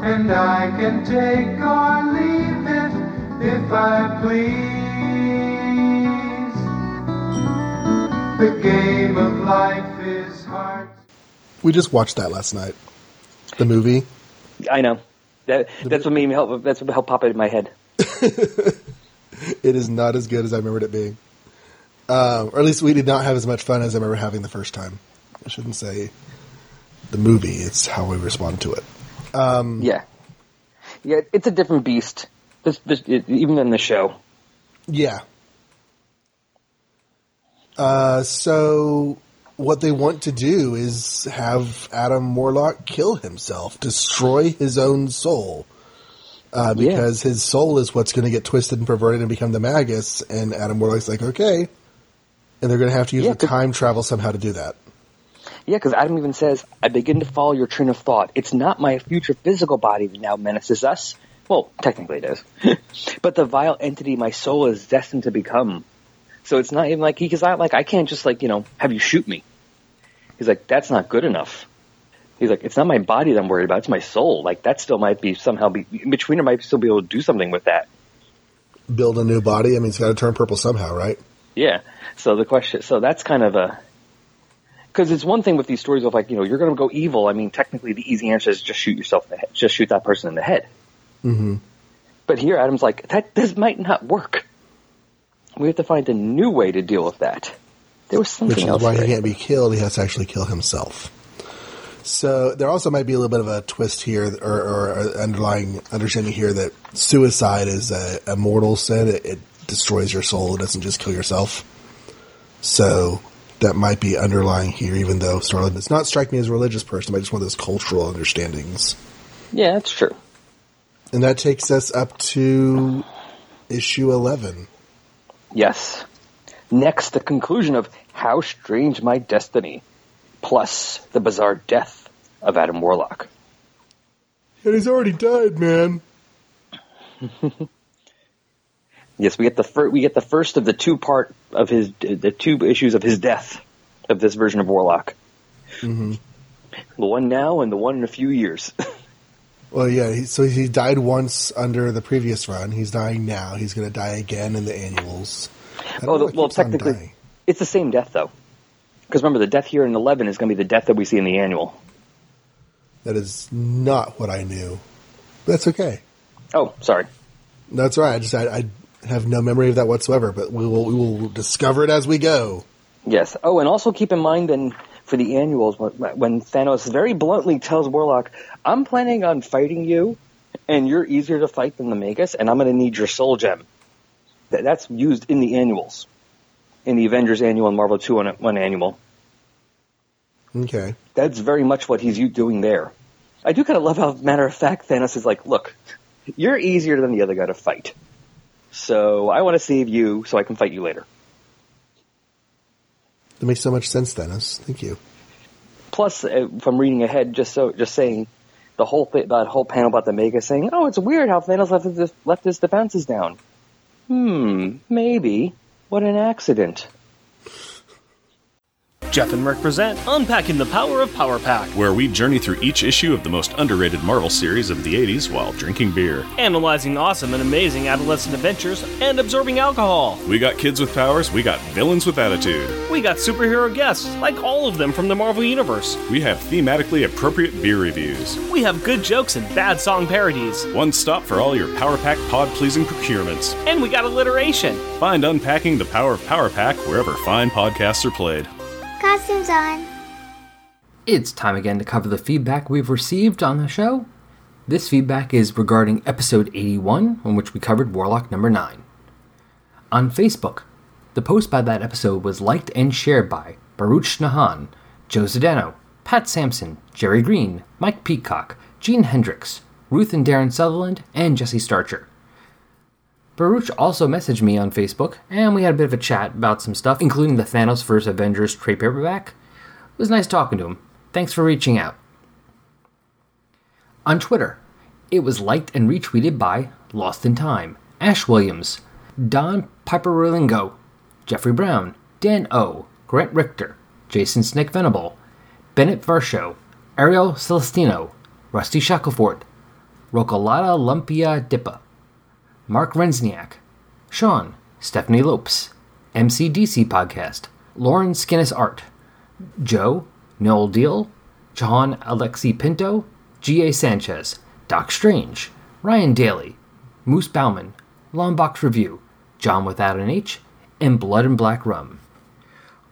And I can take or leave if I please. The game of life is hard. We just watched that last night. The movie. I know. That, that's what made me help. That's what helped pop it in my head. It is not as good as I remembered it being. Um, or at least we did not have as much fun as I remember having the first time. I shouldn't say the movie, it's how we respond to it. Yeah, yeah, it's a different beast. This, this, even in the show. Yeah. Uh, so what they want to do is have Adam Warlock kill himself, destroy his own soul. Uh, Yeah. because his soul is what's going to get twisted and perverted and become the Magus, and Adam Warlock's like, okay. And they're going to have to use Yeah, time travel somehow to do that. Yeah, because Adam even says, "I begin to follow your train of thought. It's not my future physical body that now menaces us. Well, technically it is, but the vile entity my soul is destined to become. So it's not even like he's not like I can't just like you know have you shoot me. He's like that's not good enough. He's like it's not my body that I'm worried about. It's my soul. Like that still might be somehow be in between. might still be able to do something with that. Build a new body. I mean, it's got to turn purple somehow, right? Yeah. So the question, so that's kind of a, because it's one thing with these stories of like, you know, you're going to go evil. I mean, technically the easy answer is just shoot yourself in the head. Just shoot that person in the head. Mm-hmm. But here Adam's like, that, this might not work. We have to find a new way to deal with that. There was something Which else. why he can't be killed. He has to actually kill himself. So there also might be a little bit of a twist here, or, or underlying understanding here that suicide is a, a mortal sin. It, it destroys your soul. It doesn't just kill yourself. So that might be underlying here, even though Starlin does not strike me as a religious person, but just one of those cultural understandings. Yeah, that's true. And that takes us up to issue 11. Yes. Next, the conclusion of How Strange My Destiny, plus the bizarre death of Adam Warlock. And he's already died, man. Yes, we get the fir- we get the first of the two part of his the two issues of his death of this version of Warlock. hmm The one now and the one in a few years. Well, yeah. He, so he died once under the previous run. He's dying now. He's going to die again in the annuals. Oh, the, well, technically, it's the same death though, Because remember, the death here in 11 is going to be the death that we see in the annual. That is not what I knew. That's okay. Oh, sorry. That's right. I just I, I have no memory of that whatsoever. But we will we will discover it as we go. Yes. Oh, and also keep in mind then for the annuals when, when Thanos very bluntly tells Warlock, "I'm planning on fighting you, and you're easier to fight than the Magus, and I'm going to need your soul gem." That, that's used in the annuals, in the Avengers annual and Marvel Two on one annual. Okay. That's very much what he's doing there. I do kind of love how, matter of fact, Thanos is like, "Look, you're easier than the other guy to fight, so I want to save you so I can fight you later." That makes so much sense, Dennis. Thank you. plus uh, from reading ahead, just so just saying the whole th- that whole panel about the Magus saying, "Oh, it's weird how Thanos left his left his defenses down." Hmm, maybe. What an accident. Jeff and Rick present Unpacking the Power of Power Pack, where we journey through each issue of the most underrated Marvel series of the 80s while drinking beer. analyzing awesome and amazing adolescent adventures and absorbing alcohol. We got kids with powers, we got villains with attitude. We got superhero guests, like all of them from the Marvel Universe. We have thematically appropriate beer reviews. We have good jokes and bad song parodies. One stop for all your Power Pack pod pleasing procurements. And we got alliteration. Find Unpacking the Power of Power Pack wherever fine podcasts are played. Costumes on. It's time again to cover the feedback we've received on the show. This feedback is regarding episode 81, in which we covered Warlock number 9. On Facebook, the post by that episode was liked and shared by Baruch Nahan, Joe Zdeno, Pat Sampson, Jerry Green, Mike Peacock, Gene Hendricks, Ruth and Darren Sutherland, and Jesse Starcher. Baruch also messaged me on Facebook, and we had a bit of a chat about some stuff, including the Thanos vs. Avengers trade paperback. It was nice talking to him. Thanks for reaching out. On Twitter, it was liked and retweeted by Lost in Time, Ash Williams, Don Piperolingo, Jeffrey Brown, Dan O, Grant Richter, Jason Snick Venable, Bennett Varsho, Ariel Celestino, Rusty Shackleford, Rocolata Lumpia Dippa, Mark Rensniak, Sean, Stephanie Lopes, MCDC Podcast, Lauren Skinnis Art, Joe, Noel Deal, Jahan Alexi Pinto, G.A. Sanchez, Doc Strange, Ryan Daly, Moose Bauman, Longbox Review, John Without an H, and Blood and Black Rum.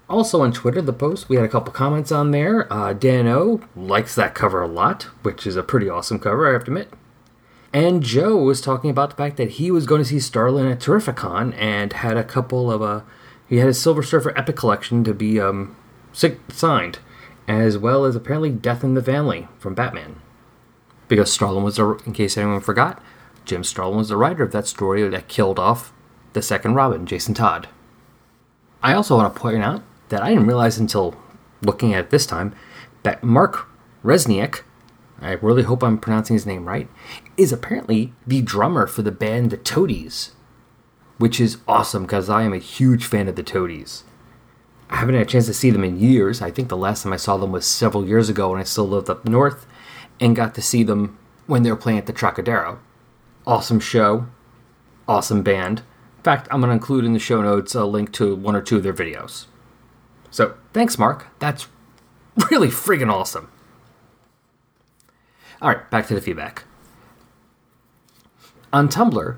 Also on Twitter, the post, we had a couple comments on there. Uh, Dan O likes that cover a lot, which is a pretty awesome cover, I have to admit. And Joe was talking about the fact that he was going to see Starlin at Terrificon and had a couple of uh, he had his Silver Surfer Epic collection to be um, signed, as well as apparently Death in the Family from Batman. Because Starlin was, the, in case anyone forgot, Jim Starlin was the writer of that story that killed off the second Robin, Jason Todd. I also want to point out that I didn't realize until looking at it this time that Mark Resniak, I really hope I'm pronouncing his name right, is apparently the drummer for the band The Toadies, which is awesome because I am a huge fan of The Toadies. I haven't had a chance to see them in years. I think the last time I saw them was several years ago when I still lived up north and got to see them when they were playing at the Trocadero. Awesome show, awesome band. In fact, I'm going to include in the show notes a link to one or two of their videos. So, thanks, Mark. That's really friggin' awesome. Alright, back to the feedback. On Tumblr,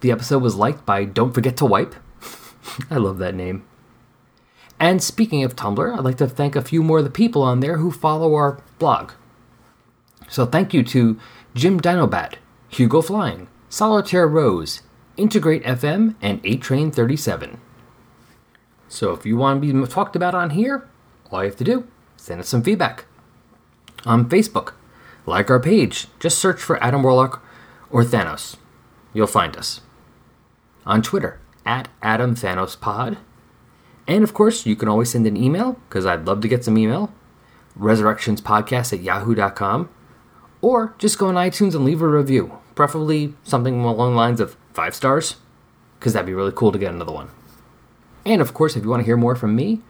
the episode was liked by Don't Forget to Wipe. I love that name. And speaking of Tumblr, I'd like to thank a few more of the people on there who follow our blog. So thank you to Jim Dinobat, Hugo Flying, Solitaire Rose, Integrate FM, and 8 Train 37. So if you want to be talked about on here, all you have to do, send us some feedback. On Facebook, like our page, just search for Adam Warlock or Thanos. You'll find us. On Twitter, at Adam Thanos Pod. And of course, you can always send an email, because I'd love to get some email. Resurrectionspodcast at yahoo.com. Or just go on iTunes and leave a review. Preferably something along the lines of five stars, because that'd be really cool to get another one. And of course, if you want to hear more from me,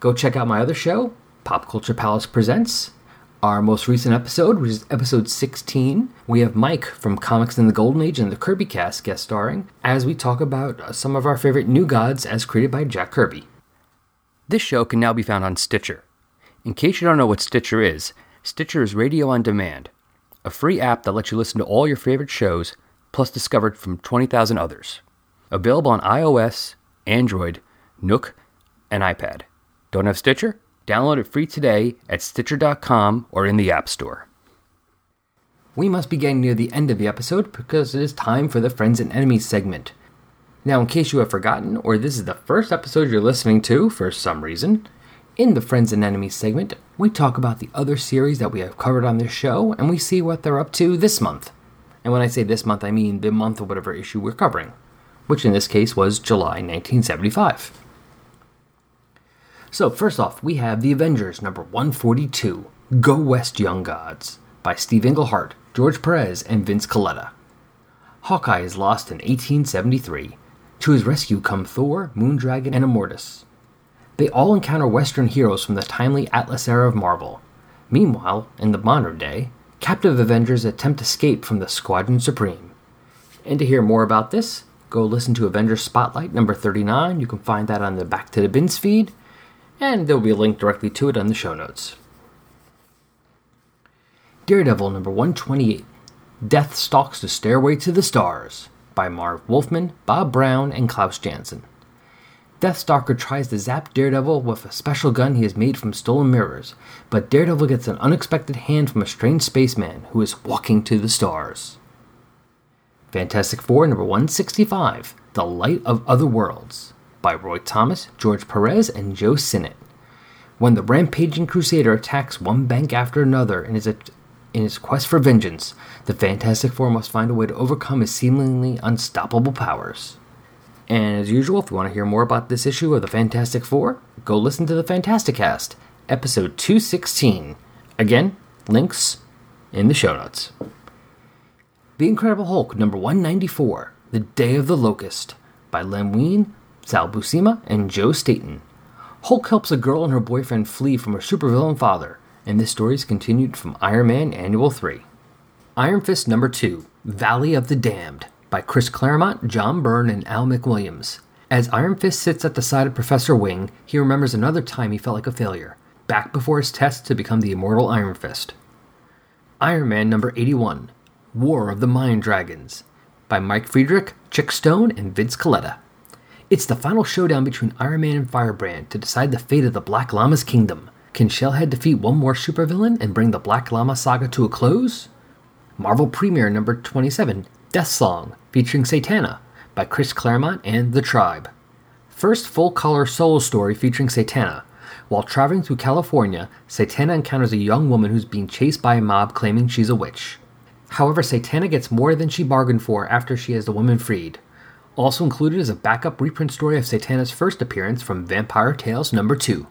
go check out my other show, Pop Culture Palace Presents. Our most recent episode, which is episode 16, we have Mike from Comics in the Golden Age and the Kirby Cast guest starring as we talk about some of our favorite new gods as created by Jack Kirby. This show can now be found on Stitcher. In case you don't know what Stitcher is, Stitcher is radio on demand, a free app that lets you listen to all your favorite shows, plus discovered from 20,000 others. Available on iOS, Android, Nook, and iPad. Don't have Stitcher? Download it free today at Stitcher.com or in the App Store. We must be getting near the end of the episode because it is time for the Friends and Enemies segment. Now, in case you have forgotten, or this is the first episode you're listening to for some reason, in the Friends and Enemies segment, we talk about the other series that we have covered on this show and we see what they're up to this month. And when I say this month, I mean the month of whatever issue we're covering, which in this case was July 1975. So, first off, we have The Avengers number 142 Go West Young Gods by Steve Englehart, George Perez, and Vince Colletta. Hawkeye is lost in 1873. To his rescue come Thor, Moondragon, and Immortus. They all encounter Western heroes from the timely Atlas era of Marvel. Meanwhile, in the modern day, captive Avengers attempt escape from the Squadron Supreme. And to hear more about this, go listen to Avengers Spotlight number 39. You can find that on the Back to the Bins feed, and there will be a link directly to it on the show notes. Daredevil number 128 Death Stalks the Stairway to the Stars by Marv Wolfman, Bob Brown, and Klaus Janson. Deathstalker tries to zap Daredevil with a special gun he has made from stolen mirrors, but Daredevil gets an unexpected hand from a strange spaceman who is walking to the stars. Fantastic Four number 165 The Light of Other Worlds by Roy Thomas, George Perez, and Joe Sinnott. When the rampaging crusader attacks one bank after another in his, in his quest for vengeance, the Fantastic Four must find a way to overcome his seemingly unstoppable powers. And as usual, if you want to hear more about this issue of the Fantastic Four, go listen to the Fantasticast, episode 216. Again, links in the show notes. The Incredible Hulk, number 194, The Day of the Locust, by Len Wein, Sal Buscema, and Joe Staton. Hulk helps a girl and her boyfriend flee from her supervillain father, and this story is continued from Iron Man Annual 3. Iron Fist number 2, Valley of the Damned, by Chris Claremont, John Byrne, and Al McWilliams. As Iron Fist sits at the side of Professor Wing, he remembers another time he felt like a failure, back before his test to become the immortal Iron Fist. Iron Man number 81, War of the Mind Dragons, by Mike Friedrich, Chic Stone, and Vince Colletta. It's the final showdown between Iron Man and Firebrand to decide the fate of the Black Lama's kingdom. Can Shellhead defeat one more supervillain and bring the Black Llama saga to a close? Marvel Premiere number 27, Death Song, featuring Satana, by Chris Claremont and The Tribe. First full color solo story featuring Satana. While traveling through California, Satana encounters a young woman who's being chased by a mob claiming she's a witch. However, Satana gets more than she bargained for after she has the woman freed. Also included is a backup reprint story of Satana's first appearance from Vampire Tales number 2.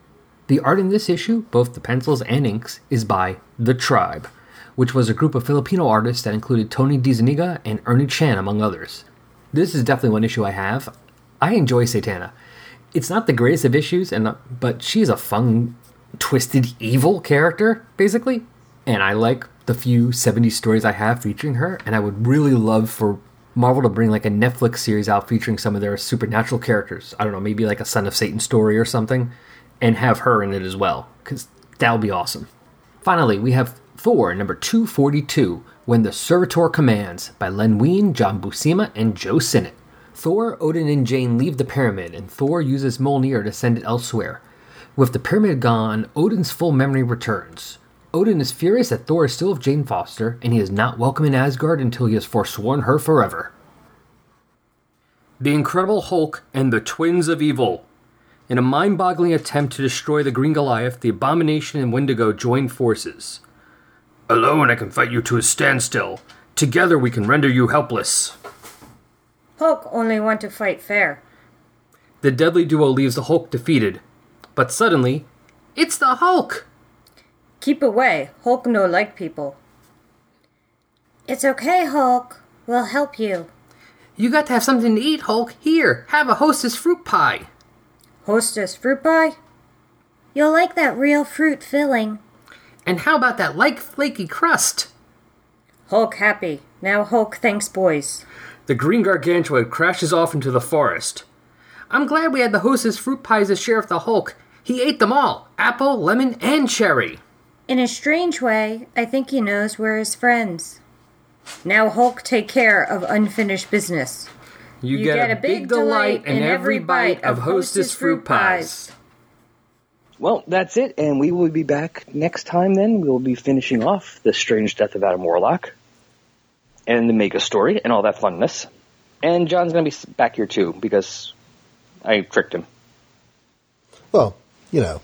The art in this issue, both the pencils and inks, is by The Tribe, which was a group of Filipino artists that included Tony DeZuniga and Ernie Chan, among others. This is definitely one issue I have. I enjoy Satana. It's not the greatest of issues, and but she's a fun, twisted, evil character, basically. And I like the few 70s stories I have featuring her, and I would really love for Marvel to bring like a Netflix series out featuring some of their supernatural characters. I don't know, maybe like a Son of Satan story or something, and have her in it as well, because that would be awesome. Finally, we have Thor number 242, When the Servitor Commands, by Len Wein, John Buscema, and Joe Sinnott. Thor, Odin, and Jane leave the pyramid, and Thor uses Mjolnir to send it elsewhere. With the pyramid gone, Odin's full memory returns. Odin is furious that Thor is still with Jane Foster, and he is not welcome in Asgard until he has forsworn her forever. The Incredible Hulk and the Twins of Evil. In a mind boggling attempt to destroy the Green Goliath, the Abomination and Wendigo join forces. Alone I can fight you to a standstill. Together we can render you helpless. Hulk only want to fight fair. The deadly duo leaves the Hulk defeated. But suddenly, it's the Hulk! Keep away. Hulk no like people. It's okay, Hulk. We'll help you. You got to have something to eat, Hulk. Here, have a hostess fruit pie. Hostess fruit pie? You'll like that real fruit filling. And how about that light flaky crust? Hulk happy. Now Hulk thanks boys. The green gargantua crashes off into the forest. I'm glad we had the hostess fruit pies to share with the Hulk. He ate them all apple, lemon, and cherry. In a strange way, I think he knows we're his friends. Now, Hulk, take care of unfinished business. You, get, a big delight in every bite of Hostess fruit pies. Well, that's it, and we will be back next time then. We'll be finishing off The Strange Death of Adam Warlock and the Mega Story and all that funness. And Jon's going to be back here too because I tricked him. Well, you know,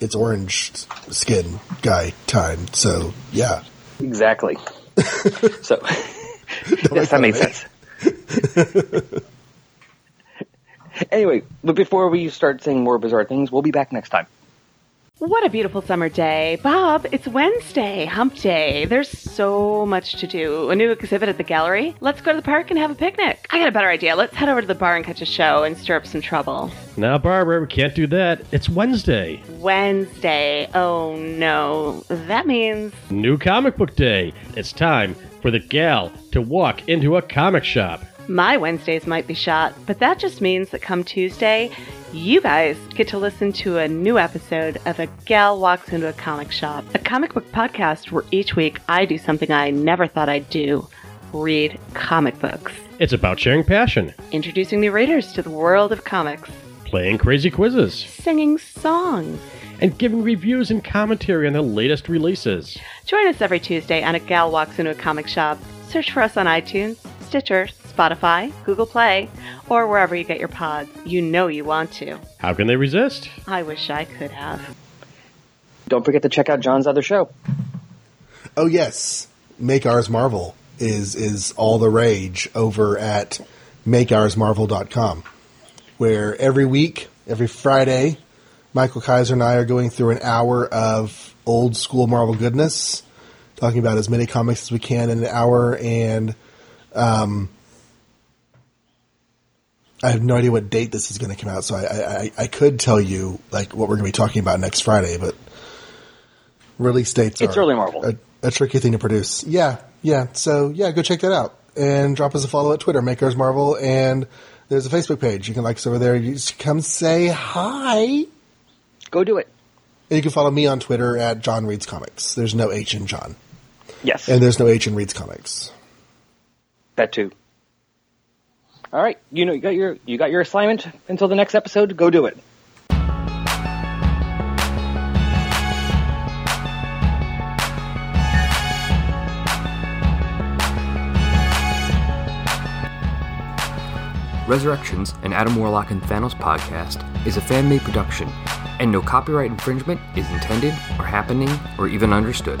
it's orange skin guy time, so yeah. Exactly. so, yes, that made sense. anyway, but before we start saying more bizarre things, we'll be back next time. What a beautiful summer day. Bob, it's Wednesday, hump day. There's so much to do. A new exhibit at the gallery. Let's go to the park and have a picnic. I got a better idea. Let's head over to the bar and catch a show and stir up some trouble. Now, Barbara, we can't do that. It's Wednesday. Wednesday. Oh no. That means. New comic book day. It's time for the gal to walk into a comic shop. My Wednesdays might be shot, but that just means that come Tuesday, you guys get to listen to a new episode of A Gal Walks Into a Comic Shop, a comic book podcast where each week I do something I never thought I'd do read comic books. It's about sharing passion, Introducing new readers to the world of comics, playing crazy quizzes, singing songs. and giving reviews and commentary on the latest releases. Join us every Tuesday on A Gal Walks Into a Comic Shop. Search for us on iTunes, Stitcher, Spotify, Google Play, or wherever you get your pods. You know you want to. How can they resist? I wish I could have. Don't forget to check out Jon's other show. Oh yes, Make Ours Marvel is is all the rage over at makeoursmarvel.com, where every week, every Friday, Michael Kaiser and I are going through an hour of old school Marvel goodness, talking about as many comics as we can in an hour, and um, I have no idea what date this is going to come out, so I, I, I could tell you like what we're going to be talking about next Friday, but release dates It's are early Marvel. a, a tricky thing to produce. Yeah, yeah. So yeah, go check that out and drop us a follow at Twitter, Make Ours Marvel, and there's a Facebook page. You can like us over there. You just come say hi. Go do it. And you can follow me on Twitter at Jon Reads Comics. There's no H in Jon, Yes, and there's no H in Reads Comics. that too. All right, you know you got your you got your assignment until the next episode. Go do it. Resurrections, an Adam Warlock and Thanos podcast, is a fan made production, and no copyright infringement is intended, or happening, or even understood.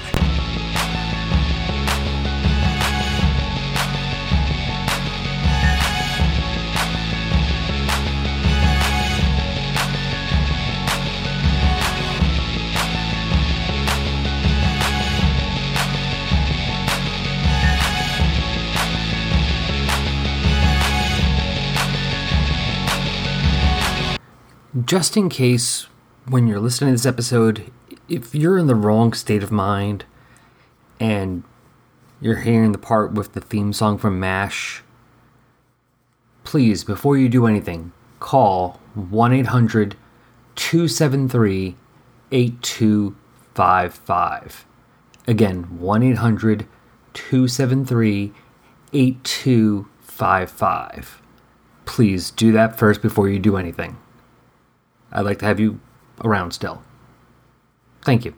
Just in case, when you're listening to this episode, if you're in the wrong state of mind and you're hearing the part with the theme song from MASH, please, before you do anything, call 1 800 273 8255. Again, 1 800 273 8255. Please do that first before you do anything. I'd like to have you around still. Thank you.